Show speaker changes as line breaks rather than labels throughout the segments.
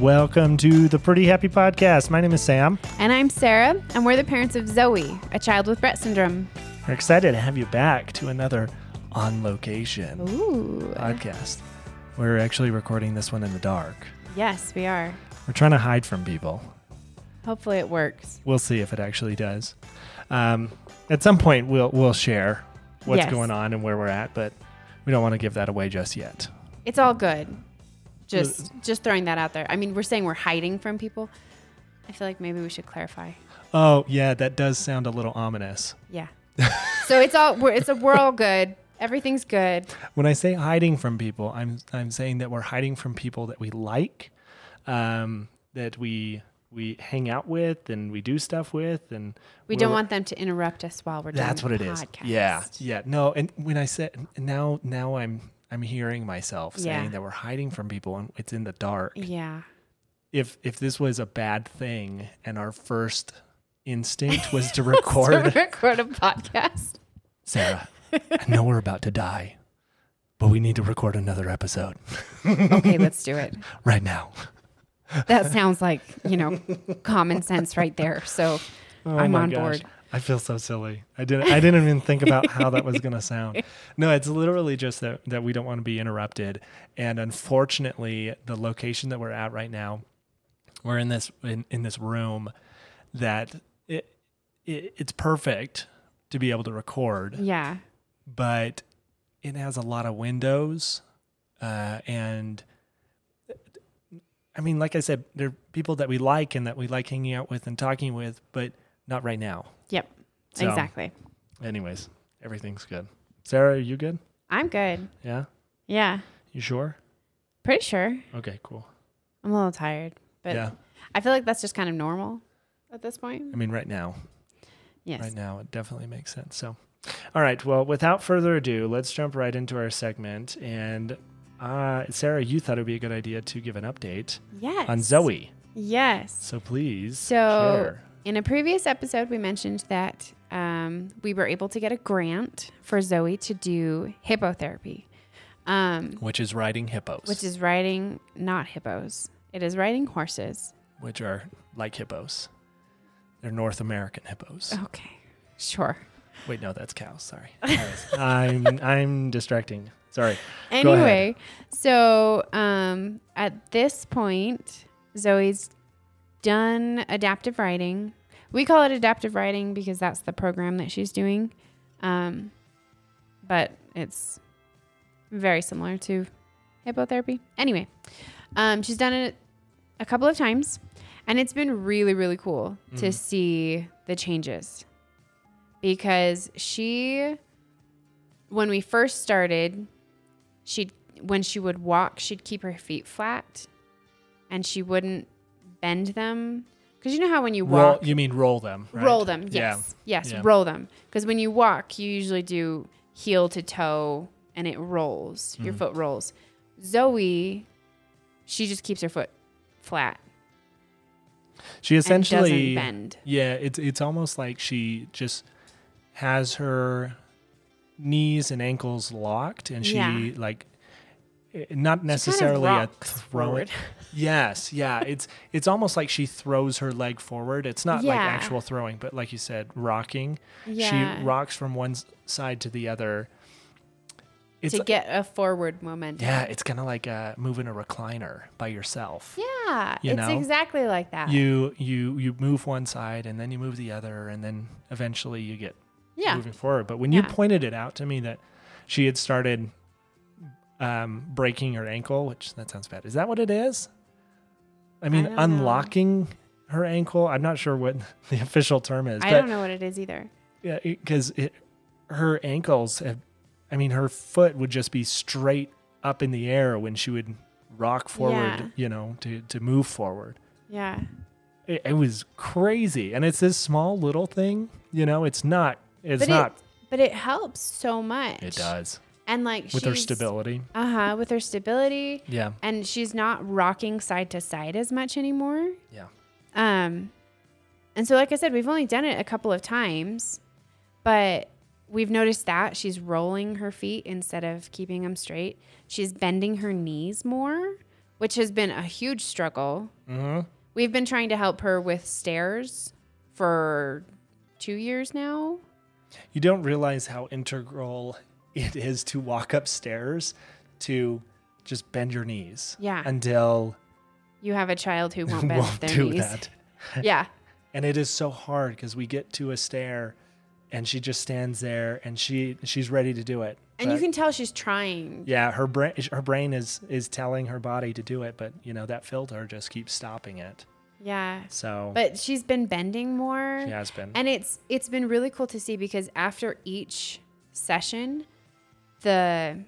Welcome to the Pretty Happy Podcast. My name is Sam.
And I'm Sarah, and we're the parents of Zoey, a child with Rett syndrome.
We're excited to have you back to another on location
Ooh.
podcast. We're actually recording this one in the dark.
Yes, we are.
We're trying to hide from people.
Hopefully it works.
We'll see if it actually does. Um, at some point, we'll we'll share what's
Yes.
going on and where we're at, but we don't want to give that away just yet.
It's all good. Just just throwing that out there. I mean, we're saying we're hiding from people. I feel like maybe we should clarify.
Oh yeah, that does sound a little ominous.
Yeah. so it's all we're it's a we're all good. Everything's good.
When I say hiding from people, I'm I'm saying that we're hiding from people that we like, um, that we we hang out with and we do stuff with, and
We don't want them to interrupt us while we're doing
That's what it is.
podcast.
Yeah, yeah. No, and when I said now, now I'm I'm hearing myself
Yeah.
saying that we're hiding from people and it's in the dark.
Yeah.
If if this was a bad thing and our first instinct was to
To
record,
record a podcast.
Sarah, I know we're about to die, but we need to record another episode
Okay, let's do it.
right now.
That sounds like, you know, common sense right there. So
Oh
I'm on
gosh.
board.
I feel so silly. I didn't. I didn't even think about how that was going to sound. No, it's literally just that that we don't want to be interrupted. And unfortunately, the location that we're at right now, we're in this in, in this room that it, it it's perfect to be able to record,
yeah.
but it has a lot of windows, uh, and I mean, like I said, there are people that we like and that we like hanging out with and talking with, but not right now.
Yep.
So-
Exactly.
Anyways, everything's good. Sarah, are you good?
I'm good.
Yeah?
Yeah.
You sure?
Pretty sure.
Okay, cool.
I'm a little tired, but
yeah.
I feel like that's just kind of normal at this point.
I mean, right now,
Yes.
right now, it definitely makes sense. So, all right. Well, without further ado, let's jump right into our segment. And uh, Sarah, you thought it would be a good idea to give an update
Yes.
on Zoey.
Yes.
So please
So
share.
in a previous episode, we mentioned that um, we were able to get a grant for Zoey to do hippotherapy, um,
Which is riding hippos,
which is riding not hippos. It is riding horses.
which are like hippos. They're North American hippos.
Okay. Sure.
Wait, no, that's cows. Sorry, I'm I'm distracting. Sorry.
Anyway, so um, at this point, Zoey's done adaptive riding. We call it adaptive riding because that's the program that she's doing. Um, but it's very similar to hippotherapy. Anyway, um, she's done it a couple of times, and it's been really, really cool to
Mhm.
see the changes because she, when we first started, she'd when she would walk, she'd keep her feet flat, and she wouldn't bend them. Because you know how when you
Roll,
walk,
you mean roll them? Right?
roll them.
Yeah.
Yes, yes,
Yeah.
roll them. Because when you walk, you usually do heel to toe, and it rolls. Your
Mhm.
foot rolls. Zoey, she just keeps her foot flat
She essentially
bend.
Yeah, it's it's almost like she just has her knees and ankles locked, and she
Yeah.
like eh, not
She kind of
necessarily a
rocks
throw.
forward.
Yes, yeah, it's it's almost like she throws her leg forward. It's not like actual throwing, but like you said, rocking.
Yeah.
She rocks from one side to the other. It's
to get a forward momentum.
yeah, it's kind of like uh, moving a recliner by yourself.
Yeah,
You
it's
know?
exactly like that.
You you you move one side and then you move the other, and then eventually you get
yeah.
moving forward. But when you pointed it out to me that she had started um, breaking her ankle, which that sounds bad. Is that what it is? I mean,
know.
unlocking her ankle. I'm not sure what the official term is,
I don't know what it is either.
yeah, because her ankles have. I mean, her foot would just be straight up in the air when she would rock forward.
Yeah.
You know, to to move forward.
Yeah.
It, it was crazy, and it's this small little thing. You know, it's not. It's
but
not.
it but it helps so much.
It does
And like
with her stability.
Uh-huh, with her stability
Yeah.
and she's not rocking side to side as much anymore.
Yeah.
Um And so, like I said, we've only done it a couple of times, but we've noticed that she's rolling her feet instead of keeping them straight. She's bending her knees more, which has been a huge struggle.
Mm-hmm.
We've been trying to help her with stairs for two years now.
You don't realize how integral it is to walk upstairs to just bend your knees.
Yeah.
Until
You have a child who won't bend
won't
their
do
knees.
that.
Yeah.
And it is so hard because we get to a stair and she just stands there and she she's ready to do it.
And you can tell she's trying.
Yeah, her brain her brain is is telling her body to do it, but you know that filter just keeps stopping it.
Yeah.
So
But she's been bending more.
she has been.
And it's it's been really cool to see because after each session, the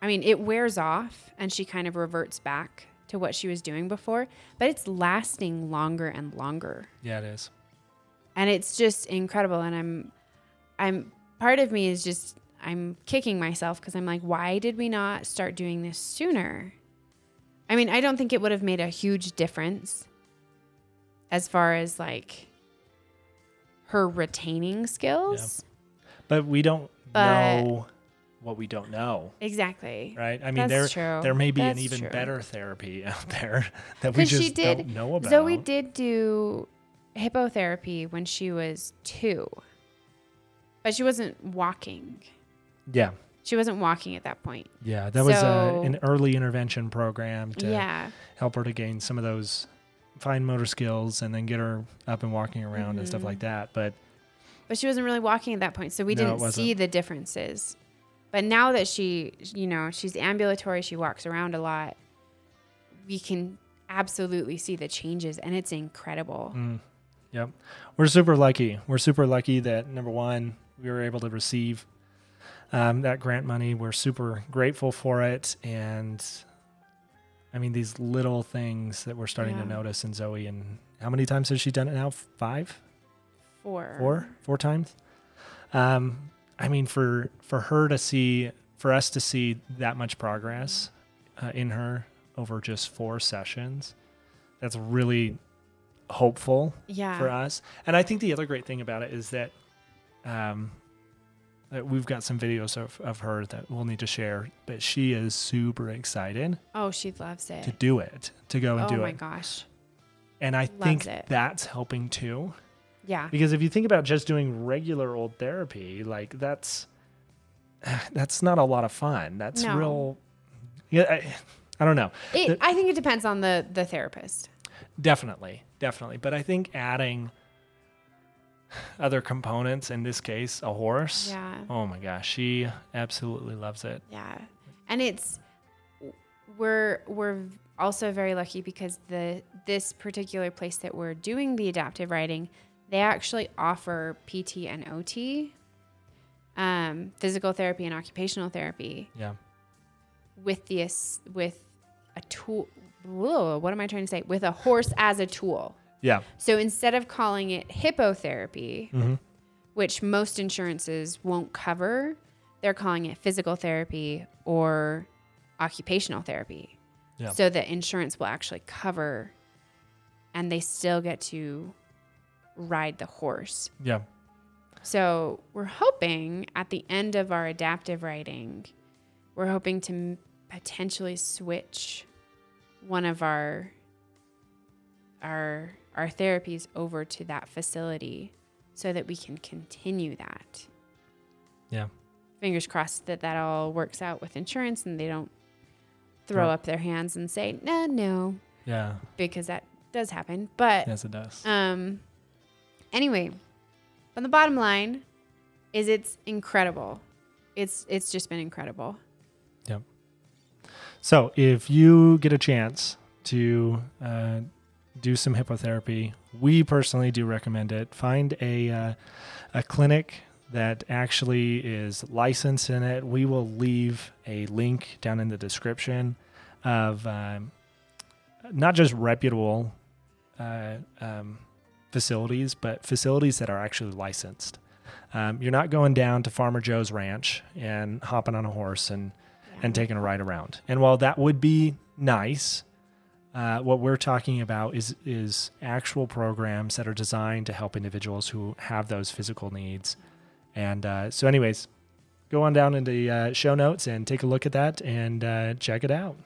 I mean, it wears off and she kind of reverts back to what she was doing before, but it's lasting longer and longer.
yeah, it is.
And it's just incredible and I'm I'm part of me is just I'm kicking myself because I'm like, why did we not start doing this sooner? I mean, I don't think it would have made a huge difference as far as like her retaining skills.
But we don't
But-
know what we don't know,
Exactly.
right? I mean,
That's
there
true.
there may be an even
true.
better therapy out there that we just
did,
don't know about.
Zoey did do hippotherapy when she was two, but she wasn't walking.
Yeah,
She wasn't walking at that point.
yeah. That was uh,
So-
an early intervention program to
yeah.
help her to gain some of those fine motor skills and then get her up and walking around and stuff
Mhm.
like that. But
But she wasn't really walking at that point, so we
No,
didn't see the differences. But now that she, you know, she's ambulatory, she walks around a lot, we can absolutely see the changes, and it's incredible.
Mm, yep. We're super lucky. We're super lucky that number one, we were able to receive um, that grant money. We're super grateful for it. And I mean, these little things that we're starting to notice in Zoey. And how many times has she done it now? Five?
Four.
Four? Four times? Um, I mean, for, for her to see, for us to see that much progress uh, in her over just four sessions, that's really hopeful
Yeah.
for us. And I think the other great thing about it is that um, that we've got some videos of, of her that we'll need to share, but she is super excited
Oh, she loves it.
to do it, to go and
Oh
do it.
Oh my gosh.
And I think
it.
that's helping too.
Yeah.
Because if you think about just doing regular old therapy, like that's that's not a lot of fun. That's
No.
real yeah, I, I don't know.
It,
The-
I think it depends on the the therapist.
Definitely, definitely. But I think adding other components, in this case, a horse.
Yeah.
Oh my gosh, she absolutely loves it.
Yeah. And it's we're we're also very lucky because the this particular place that we're doing the adaptive riding, they actually offer PT and OT, um, physical therapy and occupational therapy
Yeah.
with the with a tool. Whoa, what am I trying to say? With a horse as a tool.
Yeah.
So instead of calling it hippotherapy,
hmm
which most insurances won't cover, they're calling it physical therapy or occupational therapy.
Yeah.
So that insurance will actually cover and they still get to ride the horse.
Yeah.
So we're hoping at the end of our adaptive riding, we're hoping to m- potentially switch one of our our our therapies over to that facility so that we can continue that.
Yeah.
Fingers crossed that that all works out with insurance and they don't throw
Yeah.
up their hands and say, "No, no,"
Yeah.
because that does happen. But
Yes, it does.
um, anyway, on the bottom line is it's incredible. It's it's just been incredible. Yep.
So, if you get a chance to uh, do some hippotherapy, we personally do recommend it. Find a uh, a clinic that actually is licensed in it. We will leave a link down in the description of um, not just reputable uh, um, facilities, but facilities that are actually licensed. Um, you're not going down to Farmer Joe's ranch and hopping on a horse and and taking a ride around. And while that would be nice, Uh, what we're talking about is is actual programs that are designed to help individuals who have those physical needs. And uh, so, anyways, go on down into the uh, show notes and take a look at that and uh, check it out.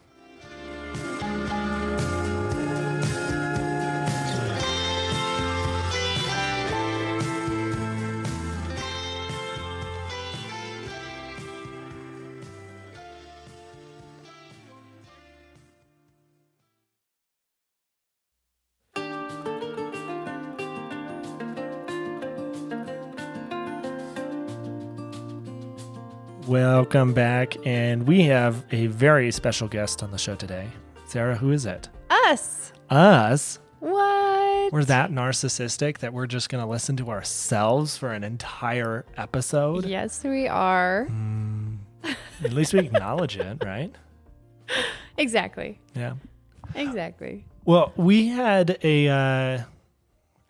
Welcome back, and we have a very special guest on the show today. Sarah, who is it?
Us.
Us.
What?
We're that narcissistic that we're just going to listen to ourselves for an entire episode.
Yes, we are.
Mm, at least we acknowledge it, right?
Exactly.
Yeah.
Exactly.
Well, we had a, uh,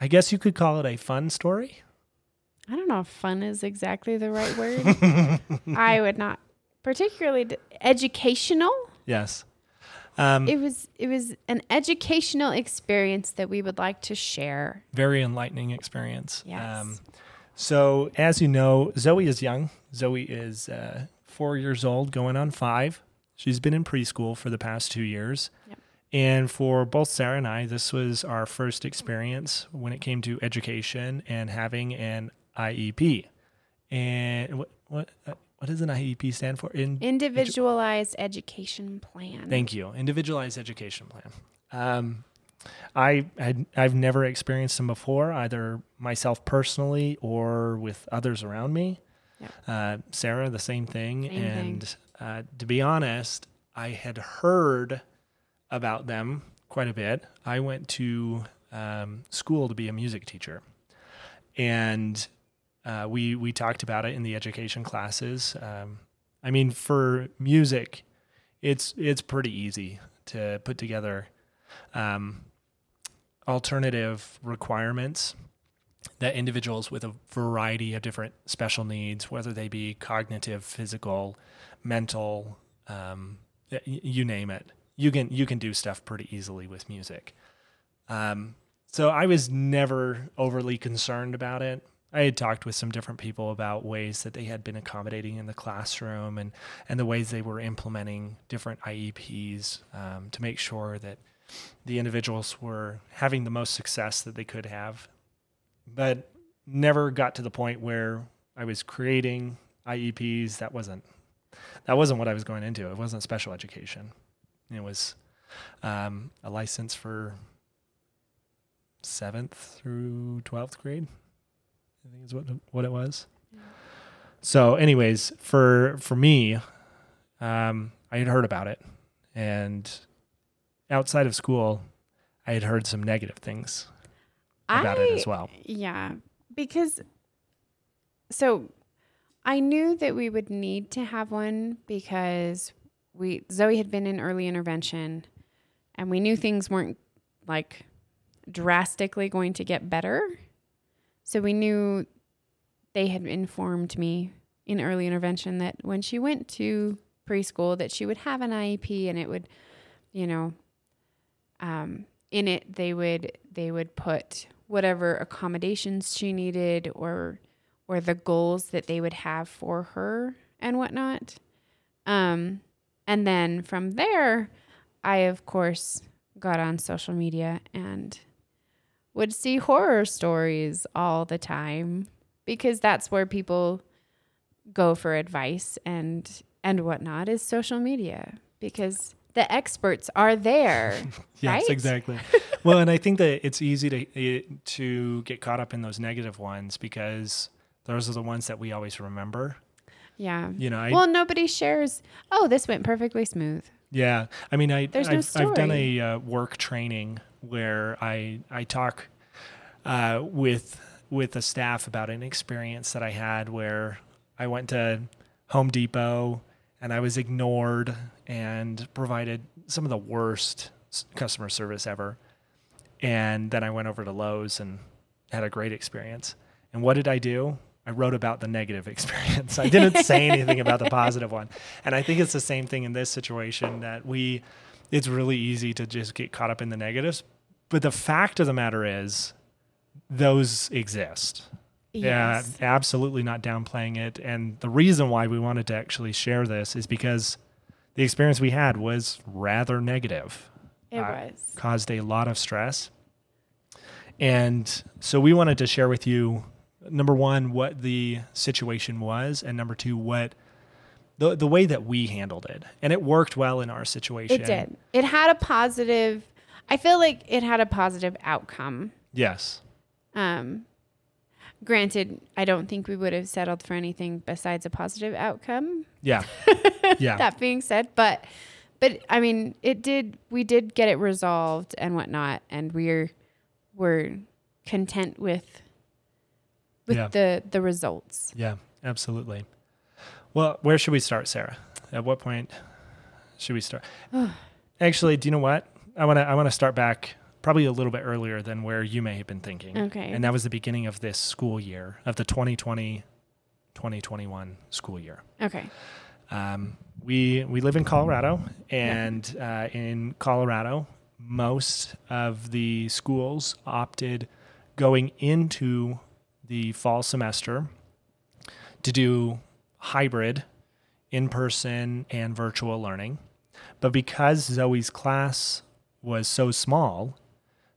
I guess you could call it a fun story.
I don't know if fun is exactly the right word. I would not particularly d- educational.
Yes. Um,
It was it was an educational experience that we would like to share.
very enlightening experience.
Yes.
Um, so, as you know, Zoey is young. Zoey is uh, four years old, going on five. She's been in preschool for the past two years.
Yep.
And for both Sarah and I, this was our first experience when it came to education and having an IEP. And what what uh, what does an IEP stand for? In
Individualized education plan.
Thank you. Individualized education plan. Um, I had, I've never experienced them before, either myself personally or with others around me. Uh, Sarah, the same thing.
Same thing.
and Uh, to be honest, I had heard about them quite a bit. I went to um, school to be a music teacher, and uh, we we talked about it in the education classes. Um, I mean, for music, it's it's pretty easy to put together um, alternative requirements that individuals with a variety of different special needs, whether they be cognitive, physical, mental, um, you name it, you can you can do stuff pretty easily with music. Um, so I was never overly concerned about it. I had talked with some different people about ways that they had been accommodating in the classroom and and the ways they were implementing different IEPs um, to make sure that the individuals were having the most success that they could have, but never got to the point where I was creating IEPs. That wasn't that wasn't what I was going into. It wasn't special education. It was um, a license for seventh through twelfth grade. I think is what what it was. So, anyways, for for me, um, I had heard about it, and outside of school, I had heard some negative things about it as well.
Yeah, because so I knew that we would need to have one because we Zoey had been in early intervention and we knew things weren't like drastically going to get better. So we knew they had informed me in early intervention that when she went to preschool that she would have an IEP and it would, you know, um, in it they would they would put whatever accommodations she needed or or the goals that they would have for her and whatnot. Um, and then from there, I of course got on social media and would see horror stories all the time because that's where people go for advice and and whatnot is social media because the experts are there.
Yes, exactly. well, and I think that it's easy to eh, to get caught up in those negative ones because those are the ones that we always remember.
Yeah.
You know, I
well, nobody shares. Oh, this went perfectly smooth.
Yeah, I mean, I
There's no
I've, I've done a uh, work training where I I talk uh, with with the staff about an experience that I had where I went to Home Depot and I was ignored and provided some of the worst customer service ever, and then I went over to Lowe's and had a great experience. And what did I do? I wrote about the negative experience. I didn't say anything about the positive one. And I think it's the same thing in this situation that we it's really easy to just get caught up in the negatives. But the fact of the matter is, those exist.
Yes.
Yeah, absolutely not downplaying it. And the reason why we wanted to actually share this is because the experience we had was rather negative,
It
uh,
was.
caused a lot of stress. And so we wanted to share with you number one, what the situation was, and number two, what the, the way that we handled it. And it worked well in our situation.
It did. It had a positive. I feel like it had a positive outcome.
Yes.
Um, granted, I don't think we would have settled for anything besides a positive outcome.
Yeah. Yeah.
That being said, but but I mean, it did. We did get it resolved and whatnot, and we're we're content with with
Yeah.
the the results.
Yeah, absolutely. Well, where should we start, Sarah? At what point should we start? Actually, do you know what? I want to I want to start back probably a little bit earlier than where you may have been thinking.
Okay.
And that was the beginning of this school year, of the 2020 2021 school year.
Okay.
Um, we we live in Colorado, and uh, in Colorado, most of the schools opted going into the fall semester to do hybrid, in person and virtual learning. But because Zoey's class was so small,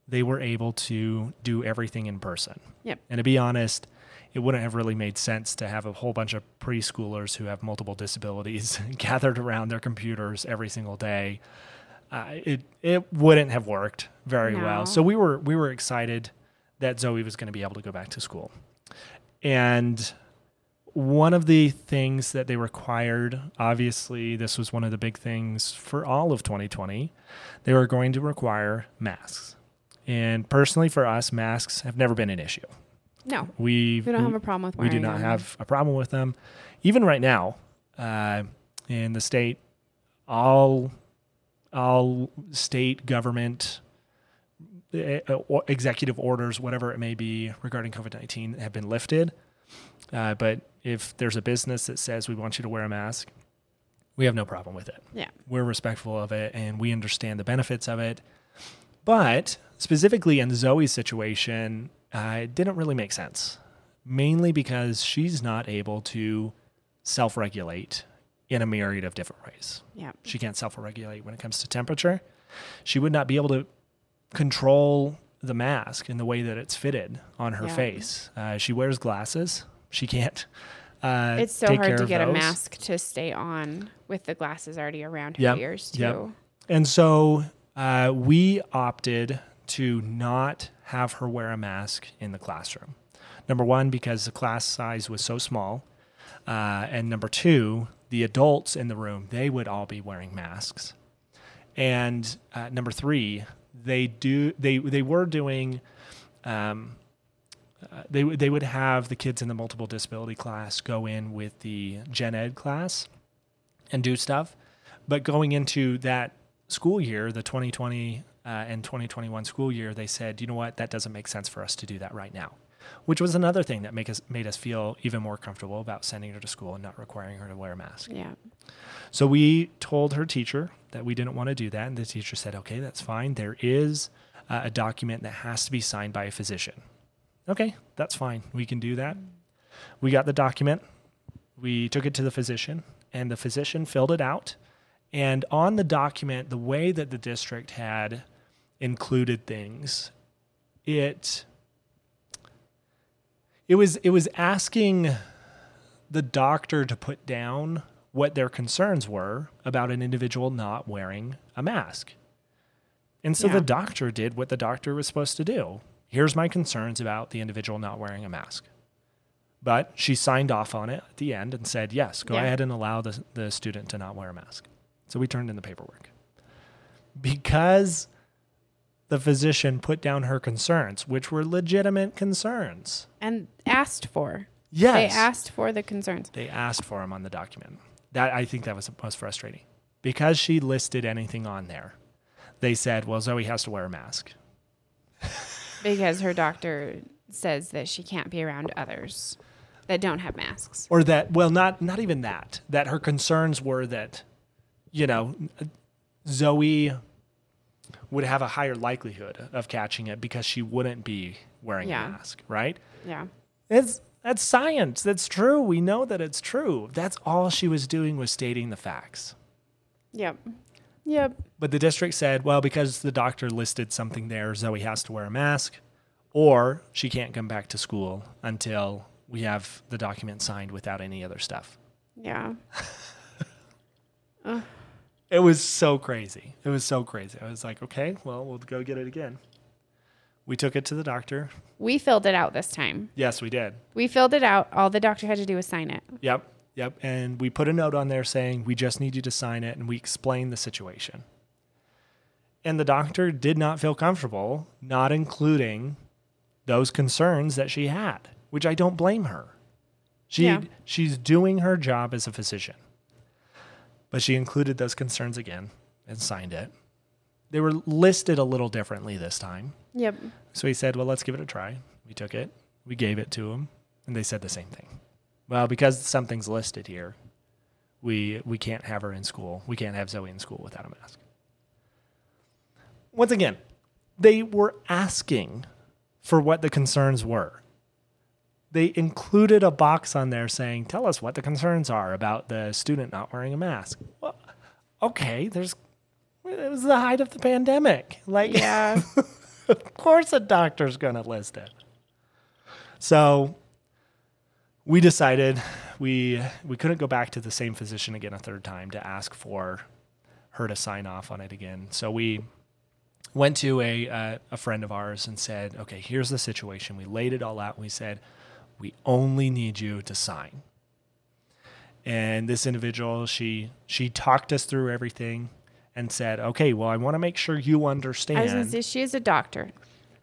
they were able to do everything in person.
Yep.
And to be honest, it wouldn't have really made sense to have a whole bunch of preschoolers who have multiple disabilities gathered around their computers every single day. Uh, it it wouldn't have worked very
No.
well. So we were we were excited that Zoey was going to be able to go back to school. And one of the things that they required, obviously, this was one of the big things for all of 2020, they were going to require masks. And personally, for us, masks have never been an issue.
No,
We
we don't have a problem with
we do not
them.
have a problem with them. Even right now, uh, in the state, all all state government uh, executive orders, whatever it may be regarding COVID nineteen, have been lifted. Uh, but if there's a business that says we want you to wear a mask, we have no problem with it.
Yeah.
We're respectful of it and we understand the benefits of it. But specifically in Zoey's situation, uh, it didn't really make sense, mainly because she's not able to self regulate in a myriad of different ways.
Yeah.
She can't self regulate when it comes to temperature. She would not be able to control the mask in the way that it's fitted on her
Yeah.
face. Uh, she wears glasses. She can't. Uh,
It's so hard to get a mask to stay on with the glasses already around her
Yep,
ears too.
yep. And so uh, we opted to not have her wear a mask in the classroom. Number one, because the class size was so small. Uh, and number two, the adults in the room, they would all be wearing masks. And uh, number three, they do they they were doing um, uh, they would they would have the kids in the multiple disability class go in with the gen ed class and do stuff but going into that school year the 2020 uh, and 2021 school year they said you know what that doesn't make sense for us to do that right now which was another thing that make us made us feel even more comfortable about sending her to school and not requiring her to wear a mask
Yeah.
so we told her teacher that we didn't want to do that, and the teacher said, "Okay, that's fine. There is uh, a document that has to be signed by a physician." Okay, that's fine. We can do that. We got the document. We took it to the physician, and the physician filled it out. And on the document, the way that the district had included things, it it was it was asking the doctor to put down what their concerns were about an individual not wearing a mask. And so
Yeah.
the doctor did what the doctor was supposed to do. Here's my concerns about the individual not wearing a mask. But she signed off on it at the end and said, yes, go
Yeah.
ahead and allow the, the student to not wear a mask. So we turned in the paperwork. Because the physician put down her concerns, which were legitimate concerns.
And asked for.
Yes.
They asked for the concerns.
They asked for them on the document. That I think that was most frustrating. Because she listed anything on there, they said, "Well, Zoey has to wear a mask."
because her doctor says that she can't be around others that don't have masks.
Or that well, not not even that. That her concerns were that you know, Zoey would have a higher likelihood of catching it because she wouldn't be wearing
Yeah.
a mask, right?
Yeah.
It's that's science. That's true. We know that it's true. That's all she was doing was stating the facts.
Yep. Yep.
But the district said, well, because the doctor listed something there, Zoey has to wear a mask, or she can't come back to school until we have the document signed without any other stuff.
Yeah.
It was so crazy. It was so crazy. I was like, okay, well, we'll go get it again. We took it to the doctor.
We filled it out this time.
Yes, we did.
We filled it out. All the doctor had to do was sign it.
Yep. Yep. And we put a note on there saying, we just need you to sign it. And we explained the situation. And the doctor did not feel comfortable not including those concerns that she had, which I don't blame her. She,
Yeah.
She's doing her job as a physician. But she included those concerns again and signed it. They were listed a little differently this time.
Yep.
So he said, Well, let's give it a try. We took it, we gave it to him, and they said the same thing. Well, because something's listed here, we we can't have her in school. We can't have Zoey in school without a mask. Once again, they were asking for what the concerns were. They included a box on there saying, "Tell us what the concerns are about the student not wearing a mask." Well, okay, there's it was the height of the pandemic. Like
Yeah.
of course a doctor's going to list it. So we decided we we couldn't go back to the same physician again a third time to ask for her to sign off on it again. So we went to a uh, a friend of ours and said, "Okay, here's the situation." We laid it all out. And we said, "We only need you to sign." And this individual, she she talked us through everything and said, "Okay, well, I want to make sure you understand."
I was say she is a doctor.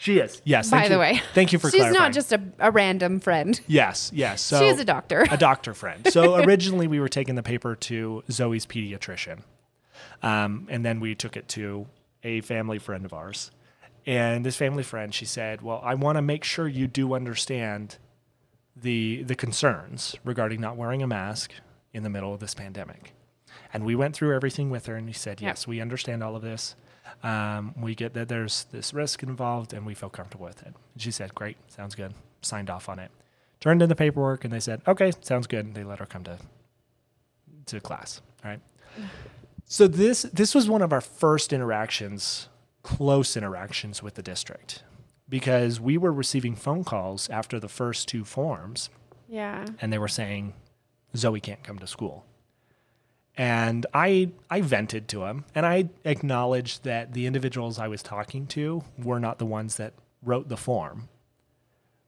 She is. Yes.
By
thank
the
you.
way,
Thank you for
She's
clarifying.
not just a, a random friend.
Yes. Yes. So
she is a doctor.
a doctor friend. So originally we were taking the paper to Zoey's pediatrician, um, and then we took it to a family friend of ours. And this family friend, she said, "Well, I want to make sure you do understand the the concerns regarding not wearing a mask in the middle of this pandemic." And we went through everything with her, and we said,
Yep.
"Yes, we understand all of this. Um, we get that there's this risk involved, and we feel comfortable with it." She said, "Great, sounds good." Signed off on it turned in the paperwork and they said, okay, sounds good. And they let her come to to class. All right. So this this was one of our first interactions, close interactions with the district, because we were receiving phone calls after the first two forms,
yeah.
and they were saying, Zoey can't come to school. And I I vented to him, and I acknowledged that the individuals I was talking to were not the ones that wrote the form.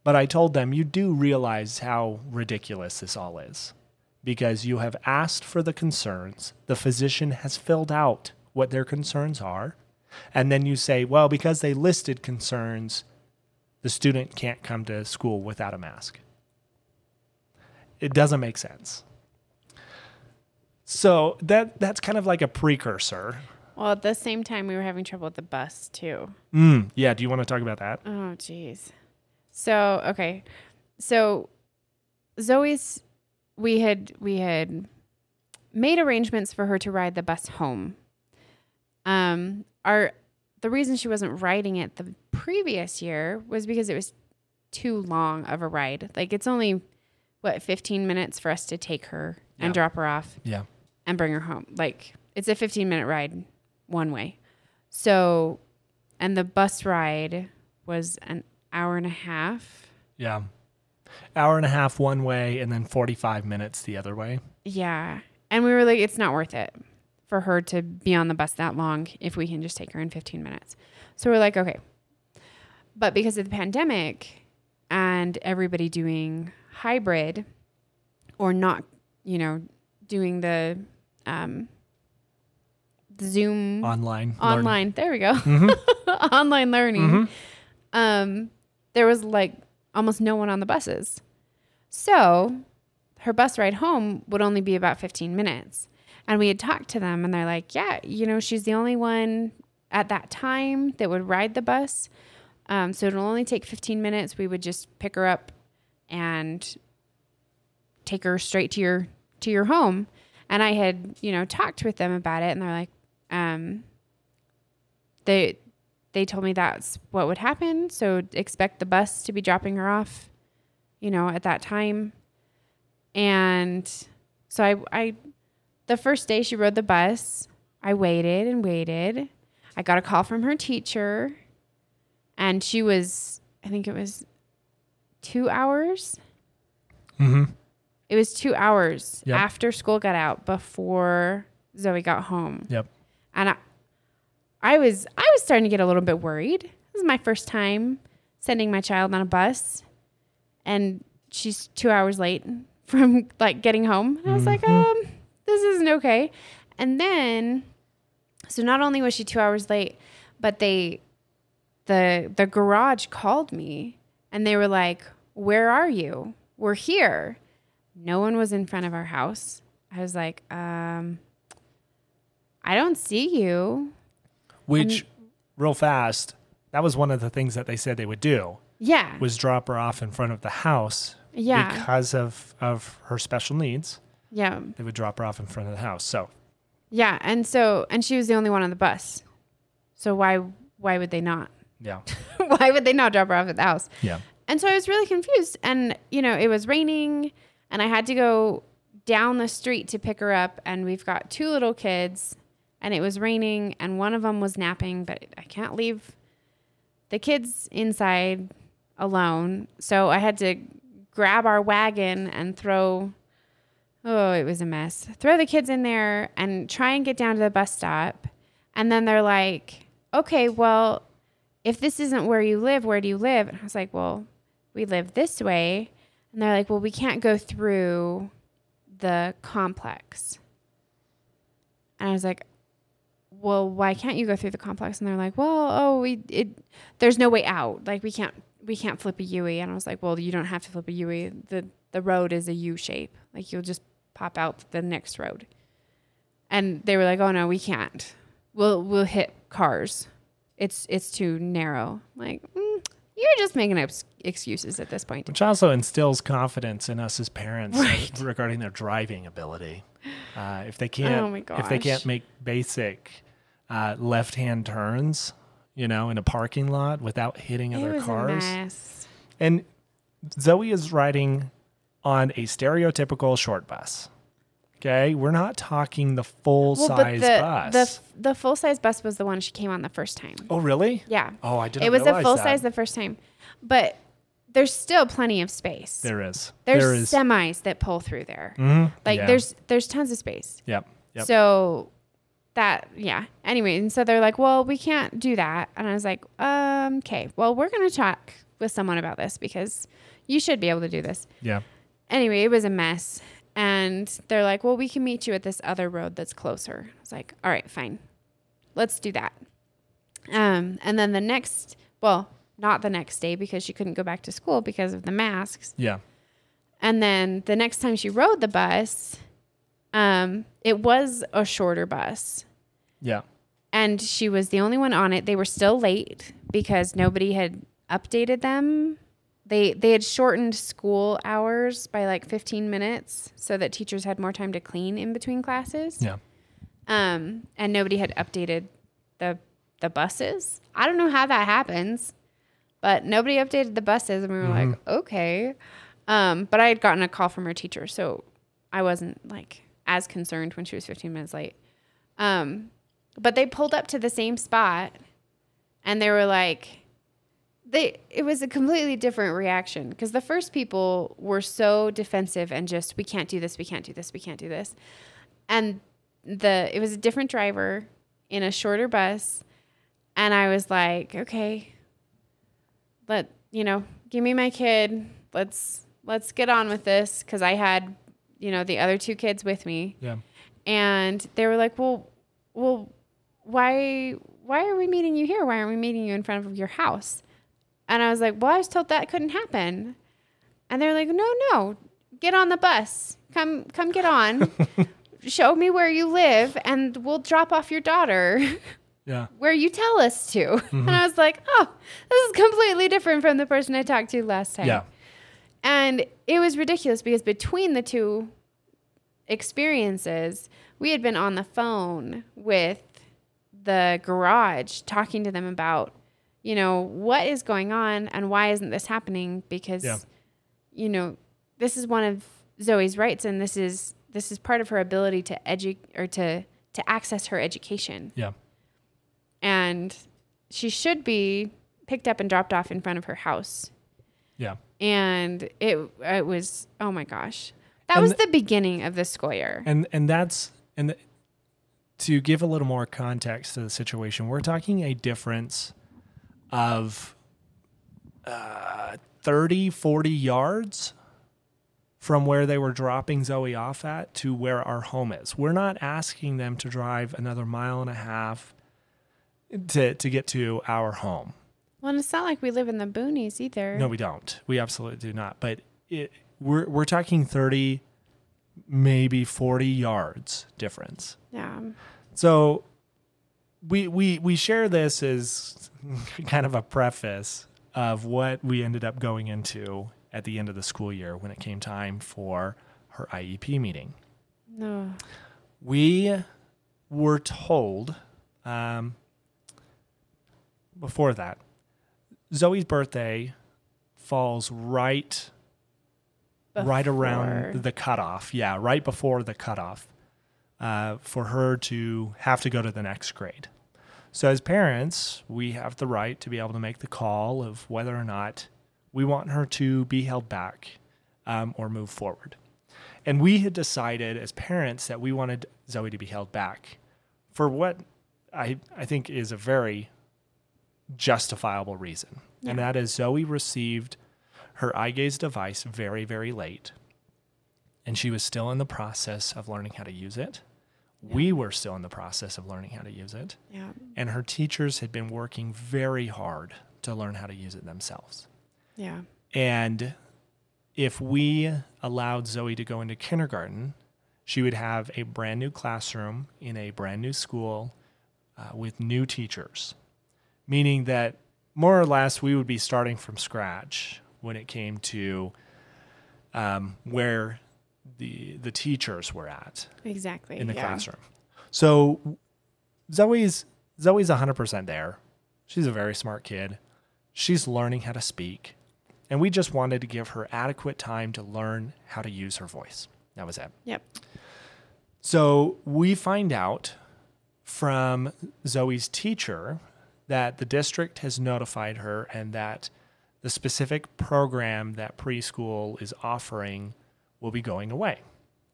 But I told them, you do realize how ridiculous this all is. Because you have asked for the concerns, the physician has filled out what their concerns are, and then you say, well, because they listed concerns, the student can't come to school without a mask. It doesn't make sense. So that that's kind of like a precursor.
Well, at the same time, we were having trouble with the bus too.
Mm, yeah, do you want to talk about that?
Oh, jeez. So okay, so Zoey's we had we had made arrangements for her to ride the bus home. Um, our the reason she wasn't riding it the previous year was because it was too long of a ride. Like it's only what 15 minutes for us to take her and
Yeah.
drop her off
Yeah.
And bring her home. Like it's a 15 minute ride one way. So, and the bus ride was an hour and a half.
Yeah. Hour and a half one way and then 45 minutes the other way.
Yeah. And we were like, it's not worth it for her to be on the bus that long if we can just take her in 15 minutes. So we're like, okay. But because of the pandemic and everybody doing hybrid or not, you know, doing the um Zoom
Online. learning.
online. There we go.
Mhm.
online learning.
Mhm.
Um, there was like almost no one on the buses. So her bus ride home would only be about 15 minutes. And we had talked to them and they're like, yeah, you know, she's the only one at that time that would ride the bus. Um, so it'll only take 15 minutes. We would just pick her up and take her straight to your to your home. And I had, you know, talked with them about it and they're like, um, they they told me that's what would happen. So expect the bus to be dropping her off, you know, at that time. And so I, I, the first day she rode the bus, I waited and waited. I got a call from her teacher, and she was, I think it was two hours.
Mm-hmm.
It was two hours
Yep.
after school got out before Zoey got home.
Yep.
And I, I was I was starting to get a little bit worried. This is my first time sending my child on a bus, and she's two hours late from like getting home. And I was like, um, this isn't okay. And then, so not only was she two hours late, but they, the the garage called me, and they were like, "Where are you? We're here." No one was in front of our house. I was like, um, I don't see you.
Which, real fast, that was one of the things that they said they would do
Yeah.
was drop her off in front of the house
Yeah.
because of of her special needs.
yeah.
They would drop her off in front of the house. So
Yeah. And so, and she was the only one on the bus. So why, why would they not?
yeah,
why would they not drop her off at the house?
yeah,
And so I was really confused. And, you know, it was raining and I had to go down the street to pick her up. And we've got two little kids and it was raining and one of them was napping, but I can't leave the kids inside alone. So I had to grab our wagon and throw, oh, it was a mess. Throw the kids in there and try and get down to the bus stop. And then they're like, okay, well, if this isn't where you live, where do you live? And I was like, well, we live this way. And they're like, well, we can't go through the complex. And I was like, well, why can't you go through the complex? And they're like, well, oh, we it there's no way out. Like we can't we can't flip a U-ey. And I was like, well, you don't have to flip a U-ey. The the road is a U shape. Like you'll just pop out the next road. And they were like, oh no, we can't. We'll we'll hit cars. It's it's too narrow. Like mm, you're just making up excuses at this point.
which also instills confidence in us as parents
Right.
regarding their driving ability. Uh, if they can't,
Oh my
if they can't make basic uh, left-hand turns, you know, in a parking lot without hitting
It
other cars, and Zoey is riding on a stereotypical short bus. Okay, we're not talking the full
Well, but
size
the
bus.
the the full size bus was the one she came on the first time.
oh, really?
Yeah,
Oh, I didn't. Know.
It was a full
that.
size the first time, but there's still plenty of space.
There is.
there's
there is.
semis that pull through there.
Mhm.
Like
Yeah.
there's there's tons of space.
Yep. Yep.
So that yeah. Anyway, and so they're like, "Well, we can't do that." And I was like, "Um, okay. Well, we're going to talk with someone about this because you should be able to do this."
yeah.
Anyway, it was a mess. And they're like, "Well, we can meet you at this other road that's closer." I was like, "All right, fine. Let's do that." Um, and then the next, well, not the next day because she couldn't go back to school because of the masks.
Yeah.
And then the next time she rode the bus, um, it was a shorter bus.
Yeah.
And she was the only one on it. They were still late because nobody had updated them. They they had shortened school hours by like 15 minutes so that teachers had more time to clean in between classes.
Yeah.
Um, and nobody had updated the the buses. I don't know how that happens, but nobody updated the buses, and we were like, okay. Um, but I had gotten a call from her teacher, so I wasn't like as concerned when she was 15 minutes late. Um, but they pulled up to the same spot, and they were like, they it was a completely different reaction because the first people were so defensive and just we can't do this, we can't do this, we can't do this, and the it was a different driver in a shorter bus and I was like, okay, let you know, give me my kid. Let's let's get on with this because I had, you know, the other two kids with me,
Yeah.
and they were like, well, well, why why are we meeting you here? Why aren't we meeting you in front of your house? And I was like, well, I was told that couldn't happen, and they're like, no, no, get on the bus. Come come get on. Show me where you live, and we'll drop off your daughter.
Yeah.
where you tell us to. Mm-hmm. And I was like, oh, this is completely different from the person I talked to last time.
Yeah.
And it was ridiculous because between the two experiences, we had been on the phone with the garage talking to them about, you know, what is going on and why isn't this happening? Because,
Yeah.
you know, this is one of Zoey's rights, and this is this is part of her ability to edu or to to access her education,
Yeah.
and she should be picked up and dropped off in front of her house.
Yeah.
And it it was oh my gosh, that
And
was
the-
the beginning of the school year.
And and that's and th- to give a little more context to the situation, we're talking a difference of uh, 30, 40 yards from where they were dropping Zoey off at to where our home is. We're not asking them to drive another mile and a half to to get to our home.
Well, and it's not like we live in the boonies either.
No, we don't. We absolutely do not. But it, we're we're talking 30 maybe 40 yards difference.
Yeah.
So we we we share this as kind of a preface of what we ended up going into at the end of the school year when it came time for her IEP meeting.
No.
We were told um, before that Zoey's birthday falls right right around the cutoff. Yeah, right before the cutoff uh, for her to have to go to the next grade. So, as parents, we have the right to be able to make the call of whether or not we want her to be held back um, or move forward. And we had decided as parents that we wanted Zoey to be held back for what I, I think is a very justifiable reason. And that is Zoey received her eye gaze device very, very late. And she was still in the process of learning how to use it. We were still in the process of learning how to use it.
Yeah.
And her teachers had been working very hard to learn how to use it themselves.
Yeah.
And if we allowed Zoey to go into kindergarten, she would have a brand new classroom in a brand new school uh, with new teachers, meaning that more or less we would be starting from scratch when it came to um, where the the teachers were at
Exactly.
in the
yeah.
classroom. So Zoey's Zoey's 100% there. She's a very smart kid. She's learning how to speak. And we just wanted to give her adequate time to learn how to use her voice. That was it.
Yep.
So we find out from Zoey's teacher that the district has notified her and that the specific program that preschool is offering will be going away.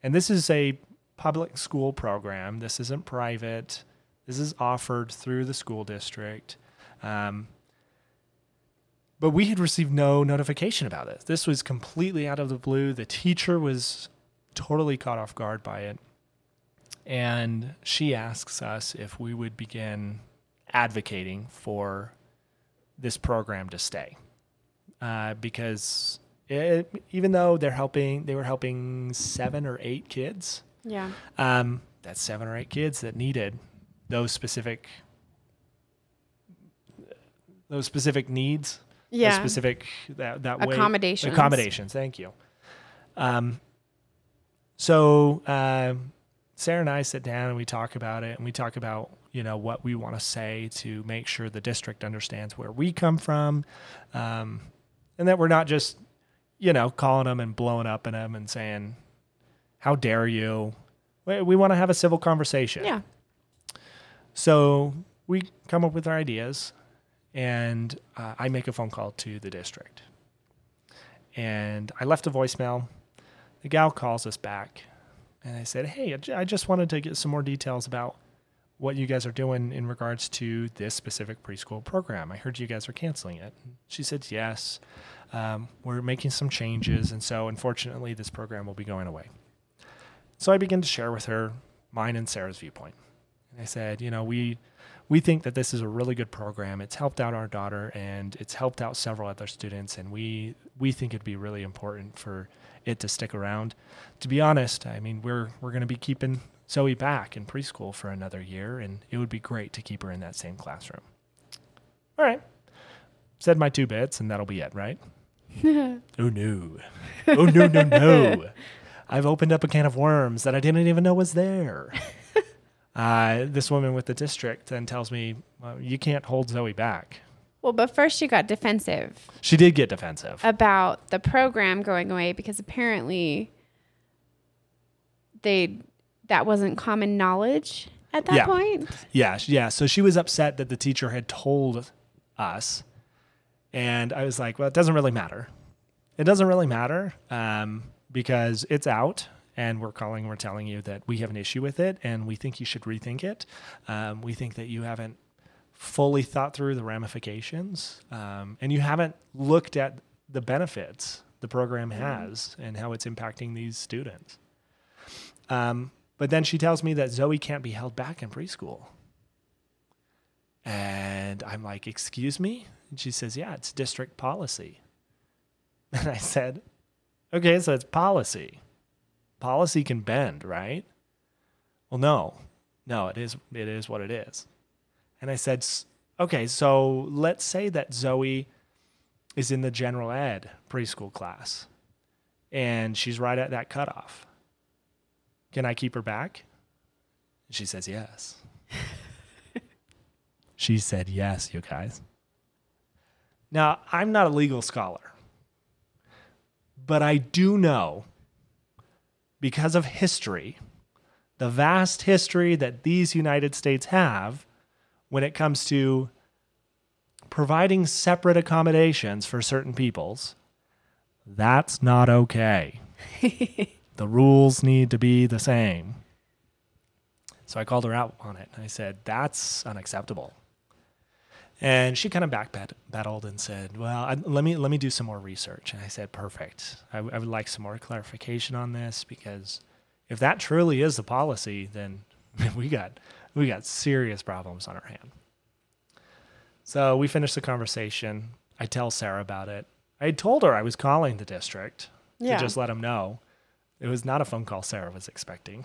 And this is a public school program. This isn't private. This is offered through the school district. Um, but we had received no notification about this. This was completely out of the blue. The teacher was totally caught off guard by it. And she asks us if we would begin advocating for this program to stay. Uh, because it, even though they're helping, they were helping seven or eight kids.
Yeah.
Um, that's seven or eight kids that needed those specific those specific needs,
Yeah.
specific that that way
Accommodations.
accommodations. Thank you. Um, so um, Sarah and I sit down and we talk about it, and we talk about you know what we want to say to make sure the district understands where we come from, um, and that we're not just you know calling them and blowing up at them and saying, "How dare you." We, we want to have a civil conversation.
Yeah.
So we come up with our ideas, and uh, I make a phone call to the district. And I left a voicemail. The gal calls us back, and I said, Hey, I just wanted to get some more details about what you guys are doing in regards to this specific preschool program. I heard you guys are canceling it. She said, Yes. Um, we're making some changes, and so unfortunately, this program will be going away. So I began to share with her mine and Sarah's viewpoint. And I said, you know, we we think that this is a really good program. It's helped out our daughter and it's helped out several other students and we we think it'd be really important for it to stick around. To be honest, I mean, we're we're going to be keeping Zoey back in preschool for another year and it would be great to keep her in that same classroom. All right. Said my two bits and that'll be it, right? oh no. Oh no, no, no. I've opened up a can of worms that I didn't even know was there. uh, this woman with the district then tells me, well, you can't hold Zoey back.
Well, but first she got defensive
She did get defensive.
about the program going away because apparently they that wasn't common knowledge at that
Yeah.
point.
Yeah, sh- yeah. So she was upset that the teacher had told us, and I was like, "Well, it doesn't really matter. It doesn't really matter um, because it's out, and we're calling, we're telling you that we have an issue with it, and we think you should rethink it. Um, we think that you haven't fully thought through the ramifications, um, and you haven't looked at the benefits the program has and how it's impacting these students." Um, but then she tells me that Zoey can't be held back in preschool. And I'm like, Excuse me? And she says, Yeah, it's district policy. And I said, Okay, so it's policy. Policy can bend, right? Well, no. No, it is it is what it is. And I said, Okay, so let's say that Zoey is in the general ed preschool class and she's right at that cutoff. Can I keep her back? She says, Yes. she said, Yes, you guys. Now, I'm not a legal scholar, but I do know because of history, the vast history that these United States have when it comes to providing separate accommodations for certain peoples, that's not okay. the rules need to be the same. So I called her out on it. And I said, that's unacceptable. And she kind of backpedaled and said, "Well, I, let me let me do some more research." And I said, "Perfect. I, w- I would like some more clarification on this because if that truly is the policy, then we got we got serious problems on our hand." So we finished the conversation. I tell Sarah about it. I had told her I was calling the district
Yeah.
to just let them know. It was not a phone call Sarah was expecting.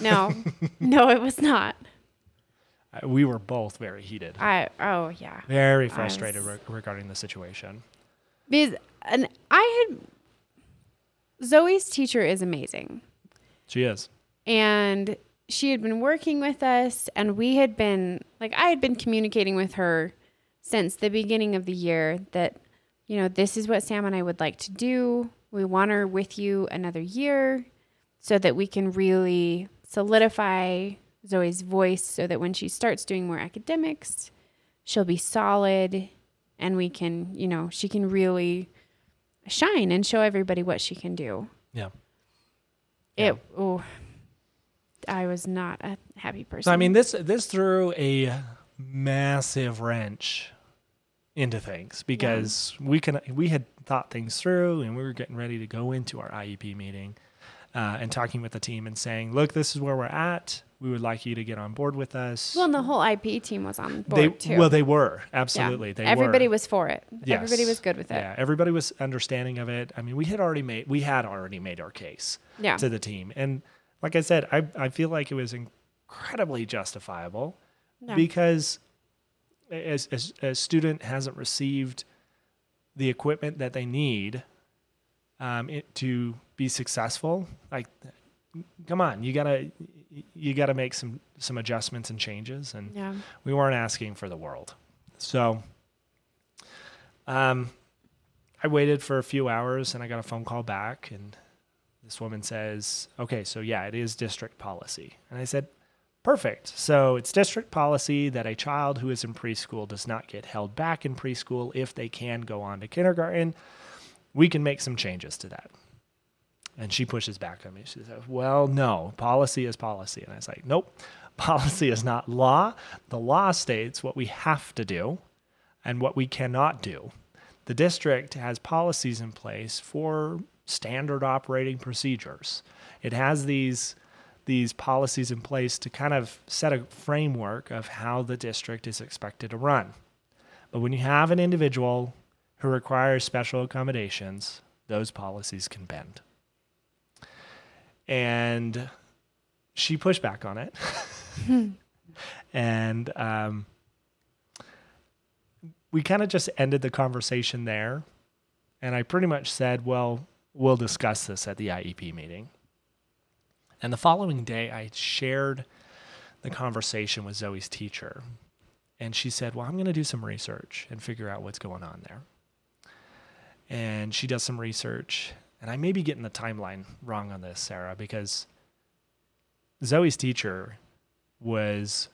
No. no, it was not.
Uh, We were both very heated,
I oh yeah.
very frustrated
was-
re- regarding the situation.
Because and I had Zoey's teacher is amazing.
She is.
and she had been working with us and we had been like I had been communicating with her since the beginning of the year that you know this is what Sam and I would like to do. We want her with you another year so that we can really solidify Zoey's voice so that when she starts doing more academics, she'll be solid and we can, you know, she can really shine and show everybody what she can do.
Yeah.
It oh I was not a happy person.
So I mean, this this threw a massive wrench into things because we can we had thought things through and we were getting ready to go into our IEP meeting uh, and talking with the team and saying, look, this is where we're at. We would like you to get on board with us.
well, and the whole IEP team was on
they
board too.
well they were
Yeah.
absolutely they
Everybody
were.
was for it. Everybody was good with it.
Yeah, everybody was understanding of it. I mean, we had already made we had already made our case
Yeah.
to the team, and like I said, I I feel like it was incredibly justifiable
Yeah.
because as, as a student hasn't received the equipment that they need um, it, to be successful, like come on, you gotta you gotta make some some adjustments and changes, and
Yeah.
we weren't asking for the world. So um, I waited for a few hours and I got a phone call back and this woman says, "Okay, so yeah, it is district policy." And I said, "Perfect. So it's district policy that a child who is in preschool does not get held back in preschool if they can go on to kindergarten. We can make some changes to that." And she pushes back on me. She says, Well, no, policy is policy. And I was like, Nope, policy is not law. The law states what we have to do and what we cannot do. The district has policies in place for standard operating procedures. It has these these policies in place to kind of set a framework of how the district is expected to run. But when you have an individual who requires special accommodations, those policies can bend and she pushed back on it and um, we kind of just ended the conversation there and i pretty much said well we'll discuss this at the iep meeting and the following day i shared the conversation with Zoey's teacher. And she said, Well, I'm going to do some research and figure out what's going on there. And she does some research. And I may be getting the timeline wrong on this, Sarah, because Zoey's teacher was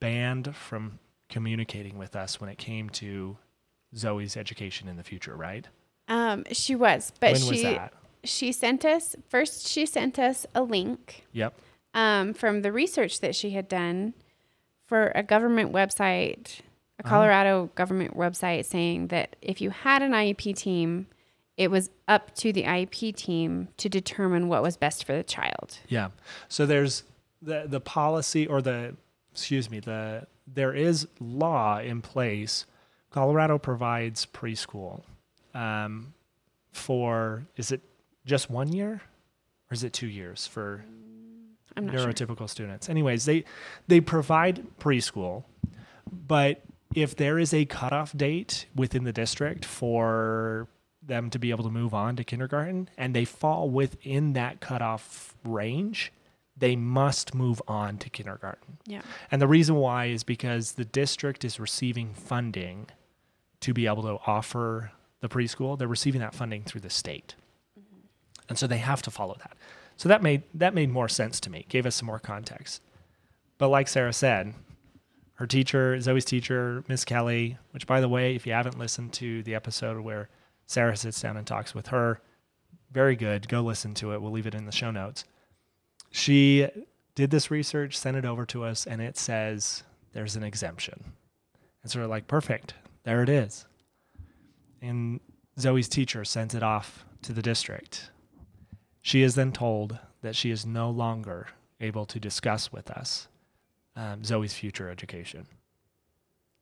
banned from communicating with us when it came to Zoey's education in the future, right?
Um, she was, but
when
she
was that?
she sent us first. She sent us a link
Yep.
um, from the research that she had done for a government website, a
Uh-huh.
Colorado government website, saying that if you had an IEP team, it was up to the IEP team to determine what was best for the child.
Yeah. So there's the the policy or the excuse me, the there is law in place. Colorado provides preschool um, for is it just one year or is it two years for
I'm not sure.
neurotypical students? Anyways, they they provide preschool, but if there is a cutoff date within the district for them to be able to move on to kindergarten and they fall within that cutoff range, they must move on to kindergarten.
Yeah.
And the reason why is because the district is receiving funding to be able to offer the preschool. They're receiving that funding through the state. Mm-hmm. And so they have to follow that. So that made that made more sense to me. Gave us some more context. But like Sarah said, her teacher, Zoey's teacher, Miss Kelly, which by the way, if you haven't listened to the episode where Sarah sits down and talks with her, very good. Go listen to it. We'll leave it in the show notes. She did this research, sent it over to us, and it says there's an exemption. And so we're like, perfect. There it is. And Zoey's teacher sends it off to the district. She is then told that she is no longer able to discuss with us um, Zoey's future education.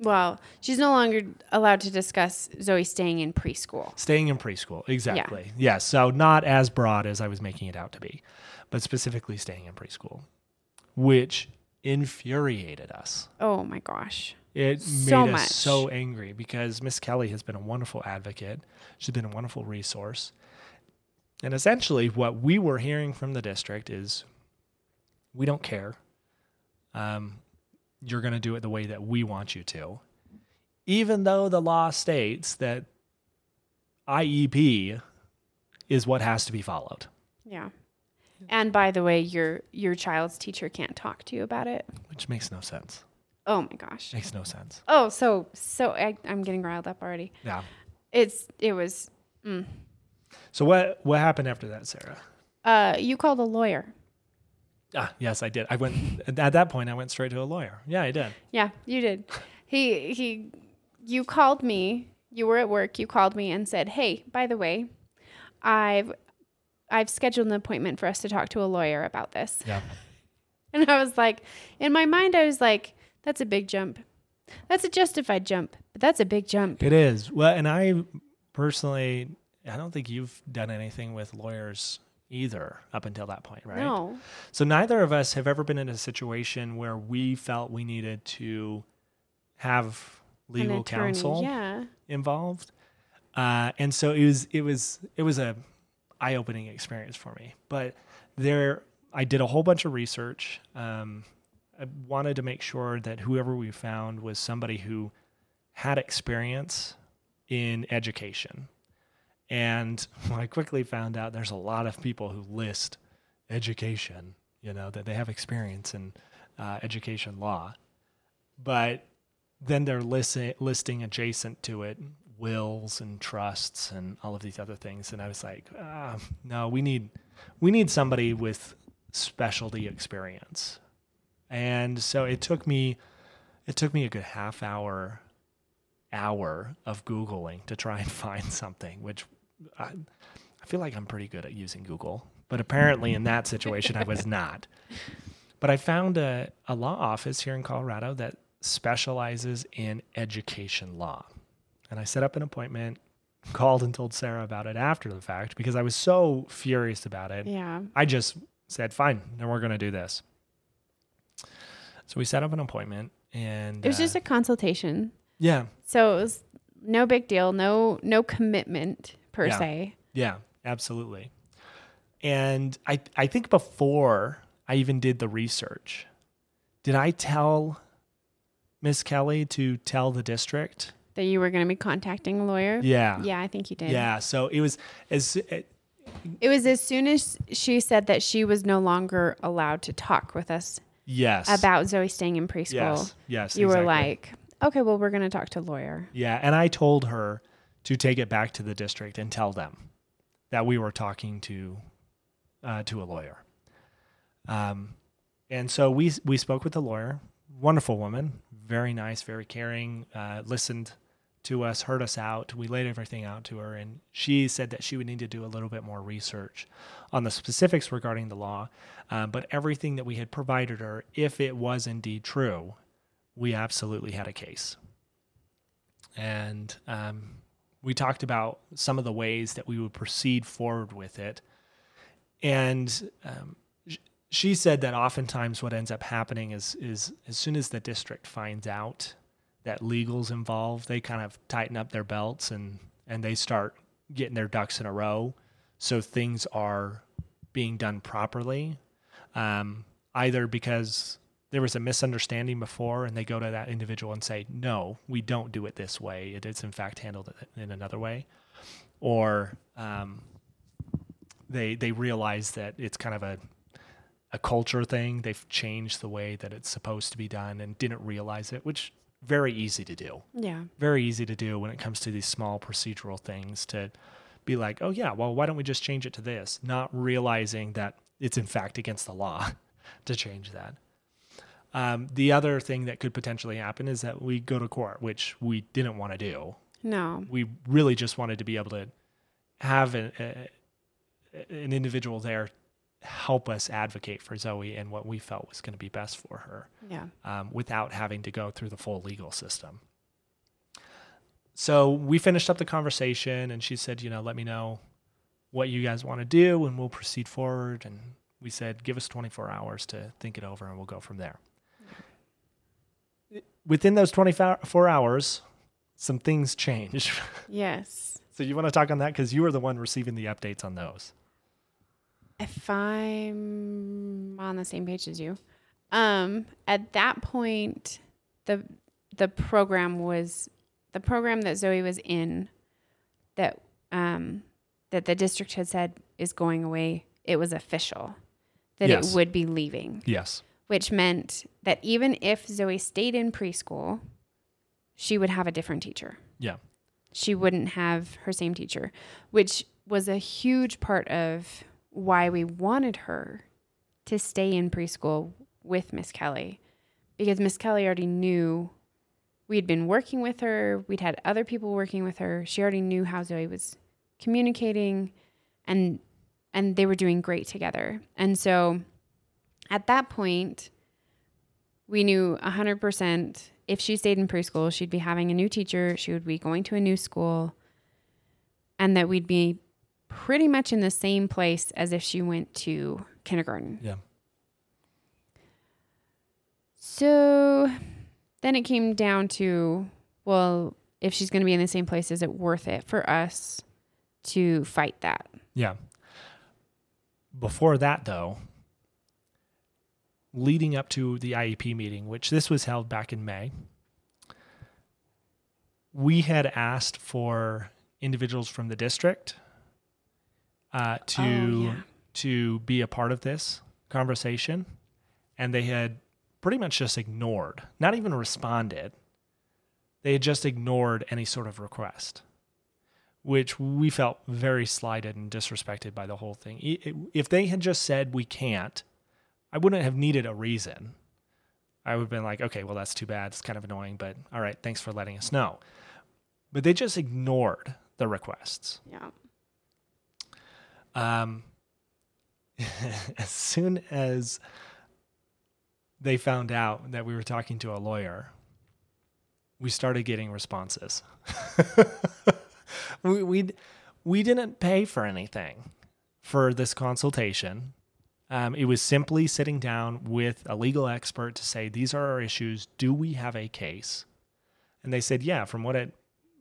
Well, she's no longer allowed to discuss Zoey staying in preschool.
Staying in preschool, exactly. Yes, so not as broad as I was making it out to be, but specifically staying in preschool, which infuriated us.
Oh my gosh.
It
So
made us
much.
so angry because Miss Kelly has been a wonderful advocate. She's been a wonderful resource. And essentially, what we were hearing from the district is we don't care. Um, you're going to do it the way that we want you to. Even though the law states that IEP is what has to be followed,
Yeah. And by the way, your your child's teacher can't talk to you about it.
which makes no sense.
Oh my gosh.
Makes no sense.
Oh, so so I, I'm getting riled up already.
Yeah.
It's it was. Mm.
So what what happened after that, Sarah?
Uh, you called a lawyer.
Ah, yes, I did. I went at that point. I went straight to a lawyer. Yeah, I did.
Yeah, you did. He he, you called me. You were at work. You called me and said, "Hey, by the way, I've I've scheduled an appointment for us to talk to a lawyer about this."
Yeah.
And I was like, in my mind, I was like, "That's a big jump. That's a justified jump, but that's a big jump."
It is. Well, and I personally, I don't think you've done anything with lawyers either up until that point, right?
No.
So neither of us have ever been in a situation where we felt we needed to have legal counsel
Yeah.
involved. Uh, and so it was it was it was a eye opening experience for me. But there I did a whole bunch of research. Um, I wanted to make sure that whoever we found was somebody who had experience in education. And I quickly found out there's a lot of people who list education, you know, that they have experience in uh, education law. But then they're listing, listing adjacent to it wills and trusts and all of these other things. And I was like, ah, no, we need we need somebody with specialty experience. And so it took me it took me a good half hour hour of googling to try and find something, which I, I feel like I'm pretty good at using Google, but apparently in that situation I was not. But I found a, a law office here in Colorado that specializes in education law. And I set up an appointment, called and told Sarah about it after the fact because I was so furious about it.
Yeah.
I just said, fine, then we're going to do this. So we set up an appointment and
It was
uh,
just a consultation.
yeah,
So it was no big deal, no no commitment per
Yeah.
se.
Yeah, absolutely. And I I think before I even did the research, did I tell Miss Kelly to tell the district?
That you were going to be contacting a lawyer?
Yeah.
Yeah, I think you did.
Yeah. So it was as
It was as soon as she said that she was no longer allowed to talk with us
yes
about Zoey staying in preschool.
yes yes
you were like, okay, well, we're going to talk to a lawyer.
yeah, and I told her to take it back to the district and tell them that we were talking to uh, to a lawyer. Um, and so we we spoke with the lawyer, wonderful woman, very nice, very caring, uh, listened to us, heard us out. We laid everything out to her, and she said that she would need to do a little bit more research on the specifics regarding the law. Um, but everything that we had provided her, if it was indeed true, we absolutely had a case. And um, we talked about some of the ways that we would proceed forward with it. And um, she said that oftentimes what ends up happening is is as soon as the district finds out that legal's involved, they kind of tighten up their belts and and they start getting their ducks in a row, so things are being done properly. Um, either because there was a misunderstanding before, and they go to that individual and say, "No, we don't do it this way. It is in fact handled in another way," or um, they they realize that it's kind of a a culture thing. They've changed the way that it's supposed to be done and didn't realize it, which very easy to do.
Yeah.
Very easy to do when it comes to these small procedural things to be like, "Oh yeah, well why don't we just change it to this?" Not realizing that it's in fact against the law to change that. Um, the other thing that could potentially happen is that we go to court, which we didn't want to do
No.
we really just wanted to be able to have an, a, an individual there help us advocate for Zoey and what we felt was going to be best for her
Yeah.
um, without having to go through the full legal system. So we finished up the conversation, and she said, "You know, let me know what you guys want to do, and we'll proceed forward." And we said, "Give us 24 hours to think it over, and we'll go from there." Within those 24 hours, some things change.
Yes.
So you want to talk on that because you were the one receiving the updates on those.
If I'm on the same page as you, um, at that point, the the program was the program that Zoey was in that um that the district had said is going away. It was official that
Yes.
it would be leaving,
Yes.
Which meant that even if Zoey stayed in preschool, she would have a different teacher.
Yeah.
she wouldn't have her same teacher, which was a huge part of why we wanted her to stay in preschool with Miss Kelly because Miss Kelly already knew we'd been working with her, we'd had other people working with her. She already knew how Zoey was communicating and and they were doing great together. And so at that point we knew 100% if she stayed in preschool, she'd be having a new teacher, she would be going to a new school, and that we'd be pretty much in the same place as if she went to kindergarten.
Yeah.
So then it came down to well, if she's going to be in the same place, is it worth it for us to fight that?
Yeah. Before that, though, leading up to the IEP meeting, which this was held back in May, we had asked for individuals from the district uh, to
Oh, yeah.
to be a part of this conversation, and they had pretty much just ignored, not even responded. They had just ignored any sort of request which we felt very slighted and disrespected by the whole thing. If they had just said we can't, I wouldn't have needed a reason. I would have been like, okay, well, that's too bad. It's kind of annoying, but all right, thanks for letting us know. But they just ignored the requests.
Yeah.
Um, as soon as they found out that we were talking to a lawyer, we started getting responses. we, we we didn't pay for anything for this consultation. Um, it was simply sitting down with a legal expert to say these are our issues. Do we have a case? And they said, yeah. From what it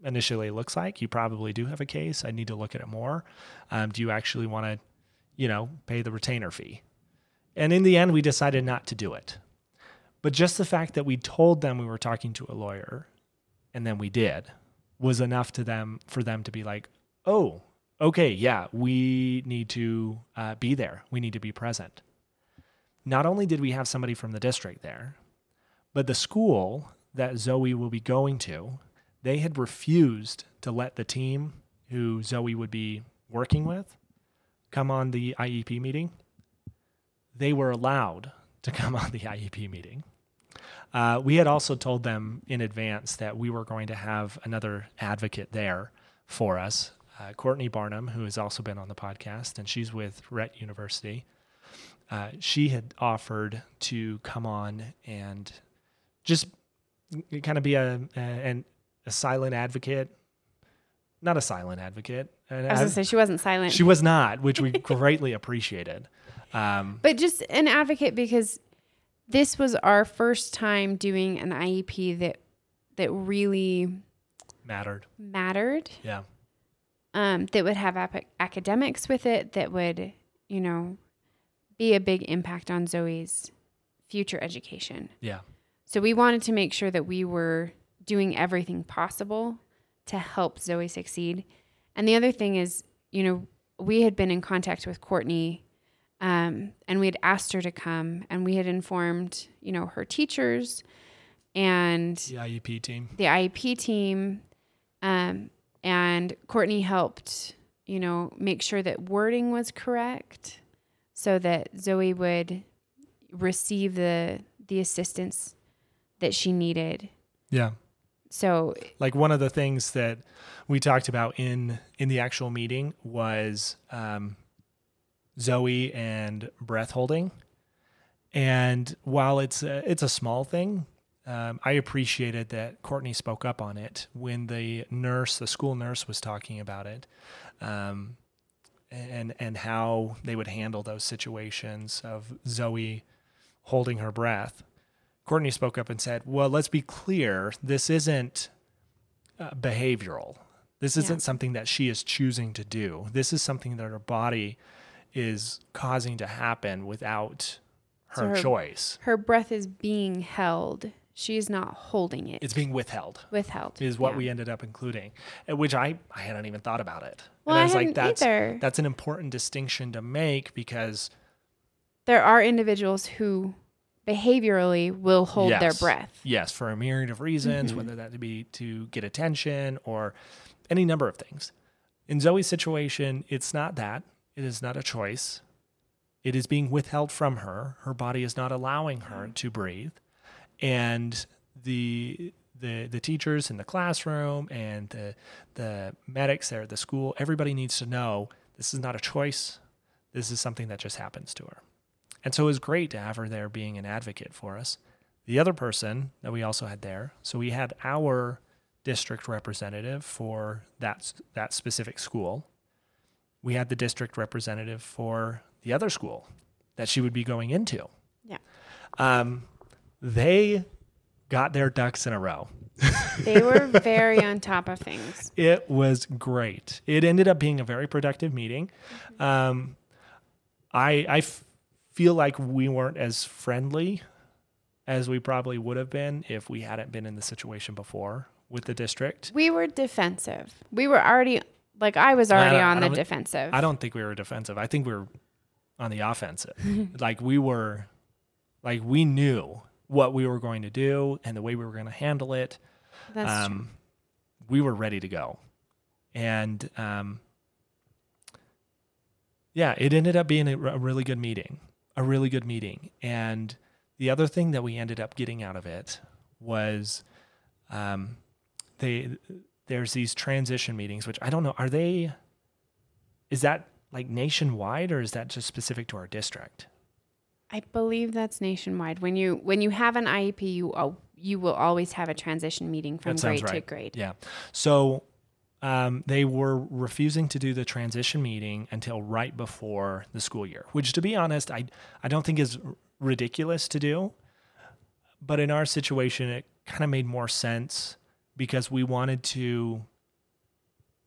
initially looks like, you probably do have a case. I need to look at it more. Um, do you actually want to, you know, pay the retainer fee? And in the end, we decided not to do it. But just the fact that we told them we were talking to a lawyer and then we did was enough to them for them to be like, oh, okay, yeah, we need to uh, be there. We need to be present. Not only did we have somebody from the district there, but the school that Zoey will be going to, they had refused to let the team who Zoey would be working with come on the IEP meeting. They were allowed to come on the IEP meeting. Uh, we had also told them in advance that we were going to have another advocate there for us, uh, Courtney Barnum, who has also been on the podcast, and she's with Rett University. Uh, she had offered to come on and just kind of be a, a, an- a silent advocate, not a silent advocate. an
I was gonna say she wasn't silent.
she was not, which we greatly appreciated. Um,
but just an advocate because this was our first time doing an IEP that that really
mattered.
mattered.
Yeah.
Um, that would have ap- academics with it. That would, you know, be a big impact on Zoey's future education.
Yeah.
So we wanted to make sure that we were doing everything possible to help Zoey succeed. And the other thing is, you know, we had been in contact with Courtney um, and we had asked her to come and we had informed, you know, her teachers and
The IEP team.
the IEP team. Um, and Courtney helped, you know, make sure that wording was correct so that Zoey would receive the the assistance that she needed.
Yeah.
So
Like one of the things that we talked about in in the actual meeting was um, Zoey and breath holding. And while it's a, it's a small thing, um, I appreciated that Courtney spoke up on it when the nurse, the school nurse, was talking about it, um, and and how they would handle those situations of Zoey holding her breath. Courtney spoke up and said, "Well, let's be clear. This isn't uh, behavioral. This isn't
Yeah.
something that she is choosing to do. This is something that her body is causing to happen without
So
her,
her-
choice.
her breath is being held. She's not holding it.
It's being withheld."
withheld.
Is what
Yeah.
we ended up including, which I I hadn't even thought about it.
Well,
and I
I
was like,
hadn't
that's
either.
that's an important distinction to make because
There are individuals who behaviorally will hold their breath.
Yes, for a myriad of reasons,
Mhm.
whether that be to get attention or any number of things. In Zoey's situation, it's not that. It is not a choice. It is being withheld from her. Her body is not allowing her to breathe. And the the the teachers in the classroom and the the medics there at the school, everybody needs to know this is not a choice. This is something that just happens to her. And so it was great to have her there being an advocate for us. The other person that we also had there, so we had our district representative for that that specific school. We had the district representative for the other school that she would be going into.
Yeah.
Um, they got their ducks in a row.
They were very on top of things.
It was great. It ended up being a very productive meeting. Um, I I f- feel like we weren't as friendly as we probably would have been if we hadn't been in the situation before with the district.
We were defensive. We were already like I was already
don't-
on the defensive.
I don't think we were defensive. I think we were on the offensive. like we were, like we knew what we were going to do and the way we were going to handle it.
That's true.
um, we were ready to go. And um, yeah, it ended up being a, a really good meeting, a really good meeting. And the other thing that we ended up getting out of it was um, they there's these transition meetings, which I don't know, are they, is that like nationwide or is that just specific to our district?
I believe that's nationwide. When you when you have an IEP, you al- you will always have a transition meeting from
That
grade to grade.
Yeah. So um, they were refusing to do the transition meeting until right before the school year, which, to be honest, I I don't think is r- ridiculous to do. But in our situation, it kind of made more sense because we wanted to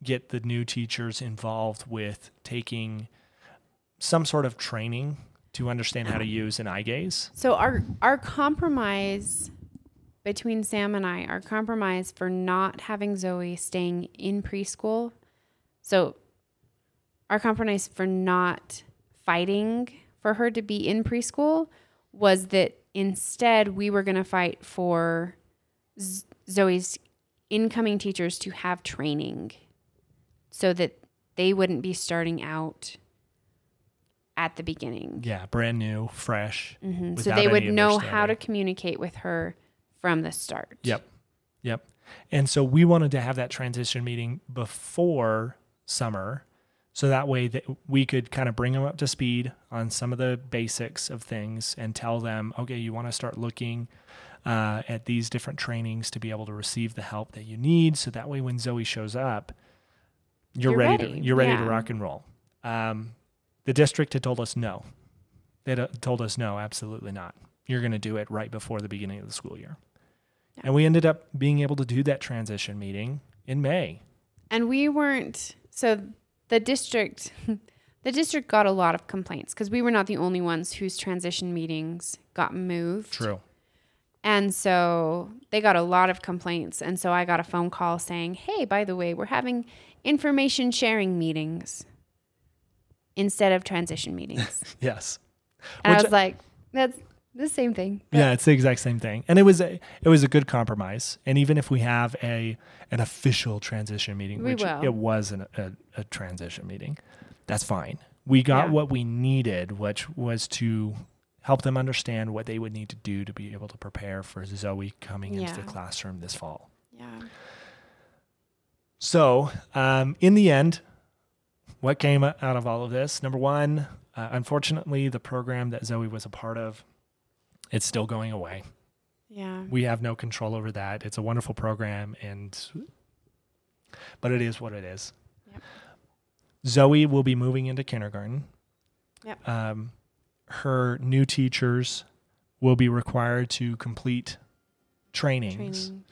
get the new teachers involved with taking some sort of training to understand how to use an eye gaze.
So our our compromise between Sam and I, our compromise for not having Zoey staying in preschool. So our compromise for not fighting for her to be in preschool was that instead we were going to fight for Zoey's incoming teachers to have training so that they wouldn't be starting out at the beginning.
Yeah, brand new, fresh.
hmm So they would know how to communicate with her from the start.
Yep. Yep. And so we wanted to have that transition meeting before summer so that way that we could kind of bring them up to speed on some of the basics of things and tell them, okay, you want to start looking uh, at these different trainings to be able to receive the help that you need. So that way, when Zoey shows up, you're,
You're
ready,
ready,
To, you're ready to rock and roll. Um, the district had told us no. They d- uh, told us no, absolutely not. You're going to do it right before the beginning of the school year.
Yeah.
And we ended up being able to do that transition meeting in May.
And we weren't so the district the district got a lot of complaints because we were not the only ones whose transition meetings got moved.
True.
And so they got a lot of complaints. And so I got a phone call saying, Hey, by the way, we're having information sharing meetings instead of transition meetings.
Yes.
and I was like, That's the same thing.
Yeah, it's the exact same thing. And it was a it was a good compromise. And even if we have a an official transition meeting,
We
which
will.
it was an, a, a transition meeting, that's fine. We got
Yeah.
what we needed, which was to help them understand what they would need to do to be able to prepare for Zoey coming into the classroom this fall.
Yeah.
So, um, in the end, what came out of all of this? Number one, uh, unfortunately, the program that Zoey was a part of, it's still going away.
Yeah.
We have no control over that. It's a wonderful program, and but it is what it is.
Yep.
Zoey will be moving into kindergarten.
Yep.
Um, her new teachers will be required to complete trainings
Training.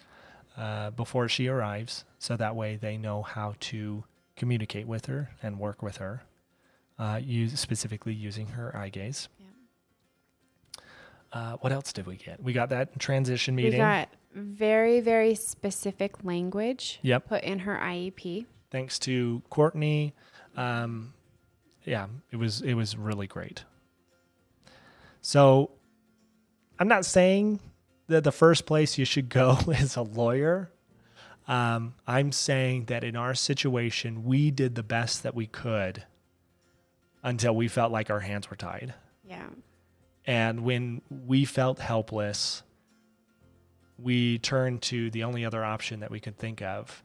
uh, before she arrives, so that way they know how to communicate with her and work with her, uh, use specifically using her eye gaze.
Yep.
Uh, what else did we get? We got that transition meeting.
We got very, very specific language
Yep.
put in her IEP.
Thanks to Courtney. Um, yeah, it was it was really great. So, I'm not saying that the first place you should go is a lawyer. Um, I'm saying that in our situation, we did the best that we could until we felt like our hands were tied.
Yeah.
And when we felt helpless, we turned to the only other option that we could think of.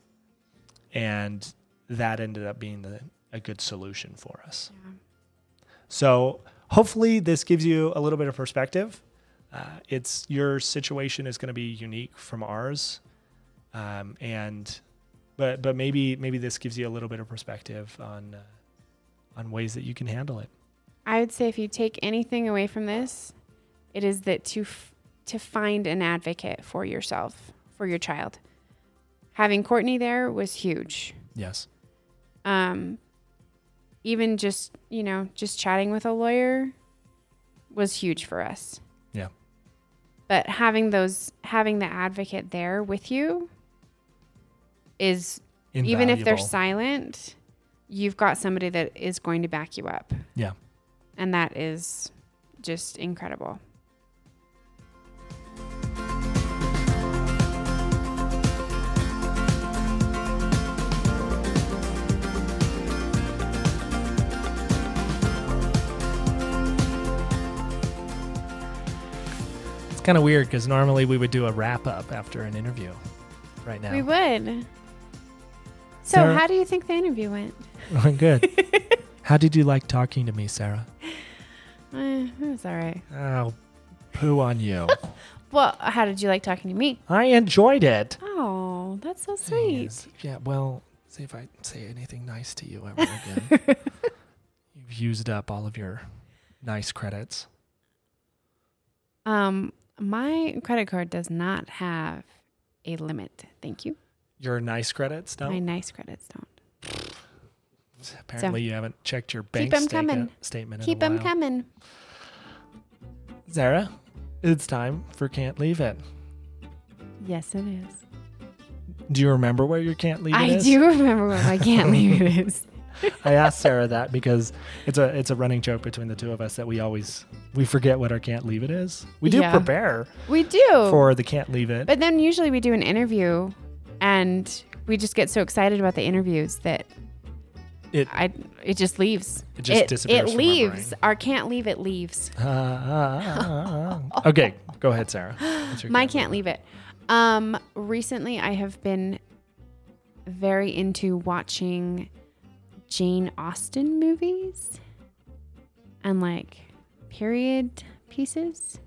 And that ended up being the, a good solution for us.
Yeah.
So hopefully this gives you a little bit of perspective. Uh, it's your situation is going to be unique from ours, um, and but but maybe maybe this gives you a little bit of perspective on uh, on ways that you can handle it.
I would say if you take anything away from this, it is that to f- to find an advocate for yourself, for your child. Having Courtney there was huge.
Yes.
Um, even just you know just chatting with a lawyer was huge for us.
Yeah.
But having those having the advocate there with you is even if they're silent, you've got somebody that is going to back you up.
Yeah.
And that is just incredible.
It's kind of weird because normally we would do a wrap up after an interview. Right now,
We would. So,
Sarah-
how do you think the interview went?
good. How did you like talking to me, Sarah?
Eh, it was all right.
Oh, poo on you.
Well, how did you like talking to me?
I enjoyed it.
Oh, that's so sweet.
Yes. Yeah, well, see if I say anything nice to you ever again. You've used up all of your nice credits.
Um, my credit card does not have a limit. Thank you.
Your nice credits,
don't?
My
nice credits don't.
Apparently, you haven't checked your bank
Keep
statement,
coming.
statement
Keep them coming.
Sarah, it's time for Can't Leave It.
Yes, it is.
Do you remember where your Can't Leave It
I
is?
do remember what my can't leave it is.
I asked Sarah that because it's a it's a running joke between the two of us that we always we forget what our Can't Leave It is. We do
Yeah.
prepare
We do.
for the Can't Leave It.
but then usually we do an interview and we just get so excited about the interviews that
It-
I it just leaves.
It just disappears
It
from our
leaves.
brain.
Our can't leave it leaves.
Ah, ah, ah. okay, go ahead, Sarah.
My
Can't
can't leave it. Um, recently I have been very into watching Jane Austen movies and like period pieces.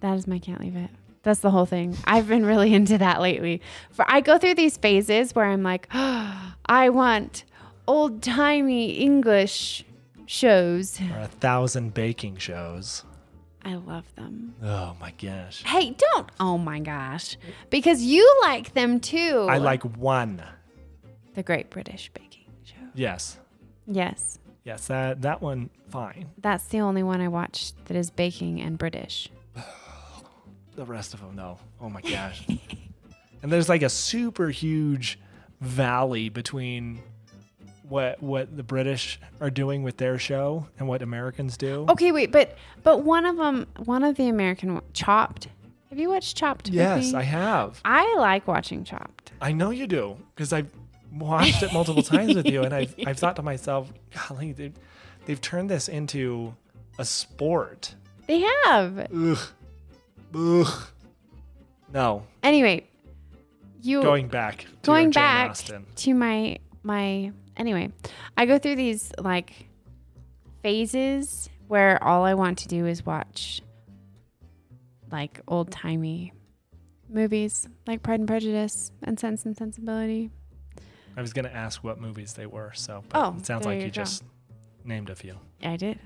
That is my can't leave it. That's the whole thing. I've been really into that lately. For I go through these phases where I'm like, I want old timey English shows.
Or a thousand baking shows.
I love them.
Oh my gosh.
Hey, don't. Oh my gosh. Because you like them too.
I like one.
the Great British Baking Show.
Yes.
Yes.
Yes, that that one fine.
That's the only one I watched that is baking and British.
The rest of them no. Oh my gosh. and there's like a super huge valley between what what the British are doing with their show and what Americans do.
Okay, wait, but but one of them, one of the American Chopped. Have you watched Chopped?
yes,
me?
I have.
I like watching Chopped.
I know you do because I've watched it multiple times with you, and I've I've thought to myself, golly, they've, they've turned this into a sport.
They have.
Ugh, ugh. No,
Anyway, you
going back. To
going back
Austen.
to my my anyway i go through these like phases where all i want to do is watch like old timey movies like pride and prejudice and sense and sensibility
I was gonna ask what movies they were, so but
Oh,
it sounds like
you
just named a few.
i did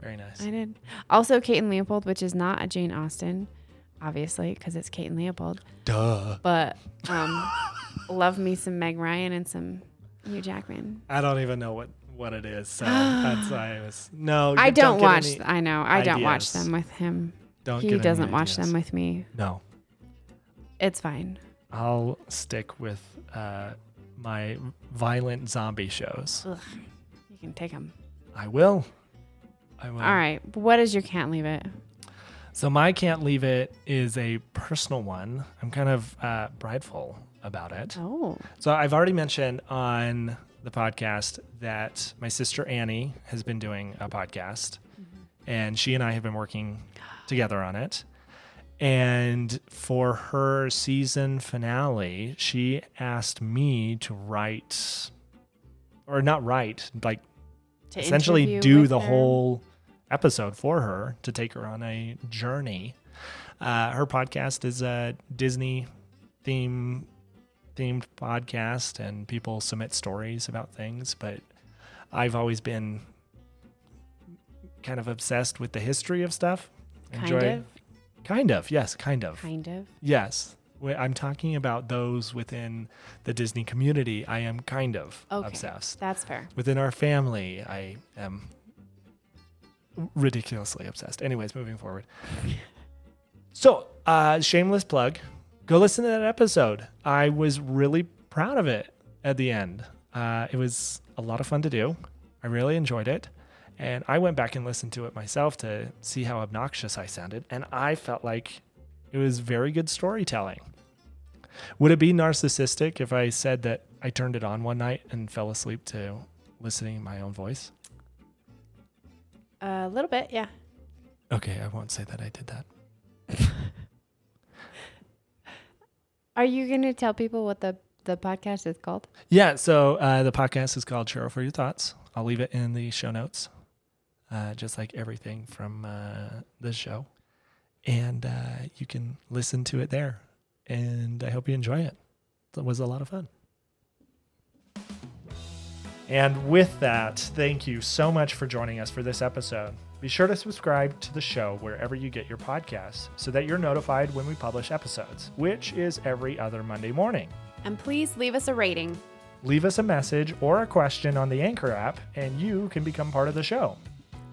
Very nice.
i did also kate and leopold which is not a jane austen obviously because it's kate and leopold
Duh.
but um love me some meg ryan and some hugh jackman
I don't even know what what it is, so that's why I was no.
I don't,
get
watch. I know. I don't watch them with him.
don't
he doesn't watch
ideas.
them with me.
No,
It's fine.
I'll stick with uh, my violent zombie shows.
Ugh, you can take them.
I will. I will.
All right. What is your can't leave it?
So my can't leave it is a personal one. I'm kind of uh, prideful about it.
Oh.
So I've already mentioned on the podcast that my sister Annie has been doing a podcast, and she and I have been working together on it. And for her season finale, she asked me to write, or not write, like essentially do the
her?
whole episode for her to take her on a journey. Uh, her podcast is a Disney theme themed podcast, and people submit stories about things. But I've always been kind of obsessed with the history of stuff.
Kind of.
kind of, yes, kind of,
Kind of.
yes. I'm talking about those within the Disney community. I am kind of
Okay.
obsessed
That's fair.
within our family, I am ridiculously obsessed. Anyways, moving forward. So, uh, shameless plug. Go listen to that episode. I was really proud of it at the end. Uh, it was a lot of fun to do. I really enjoyed it. And I went back and listened to it myself to see how obnoxious I sounded. And I felt like it was very good storytelling. Would it be narcissistic if I said that I turned it on one night and fell asleep to listening to my own voice?
A little bit, yeah.
Okay, I won't say that I did that.
Are you going to tell people what the, the podcast is called?
Yeah, so uh, the podcast is called Churro for Your Thoughts. I'll leave it in the show notes, uh, just like everything from uh, this show. And uh, you can listen to it there. And I hope you enjoy it. It was a lot of fun. And with that, thank you so much for joining us for this episode. Be sure to subscribe to the show wherever you get your podcasts so that you're notified when we publish episodes, which is every other Monday morning.
And please leave us a rating.
Leave us a message or a question on the Anchor app, and you can become part of the show.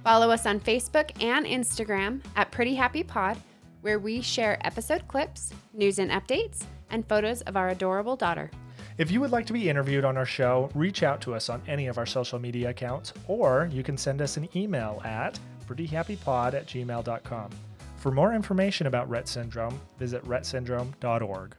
Follow us on Facebook and Instagram at Pretty Happy Pod, where we share episode clips, news and updates, and photos of our adorable daughter.
If you would like to be interviewed on our show, reach out to us on any of our social media accounts, or you can send us an email at prettyhappypod at gmail.com. For more information about Rett syndrome, visit rettsyndrome.org.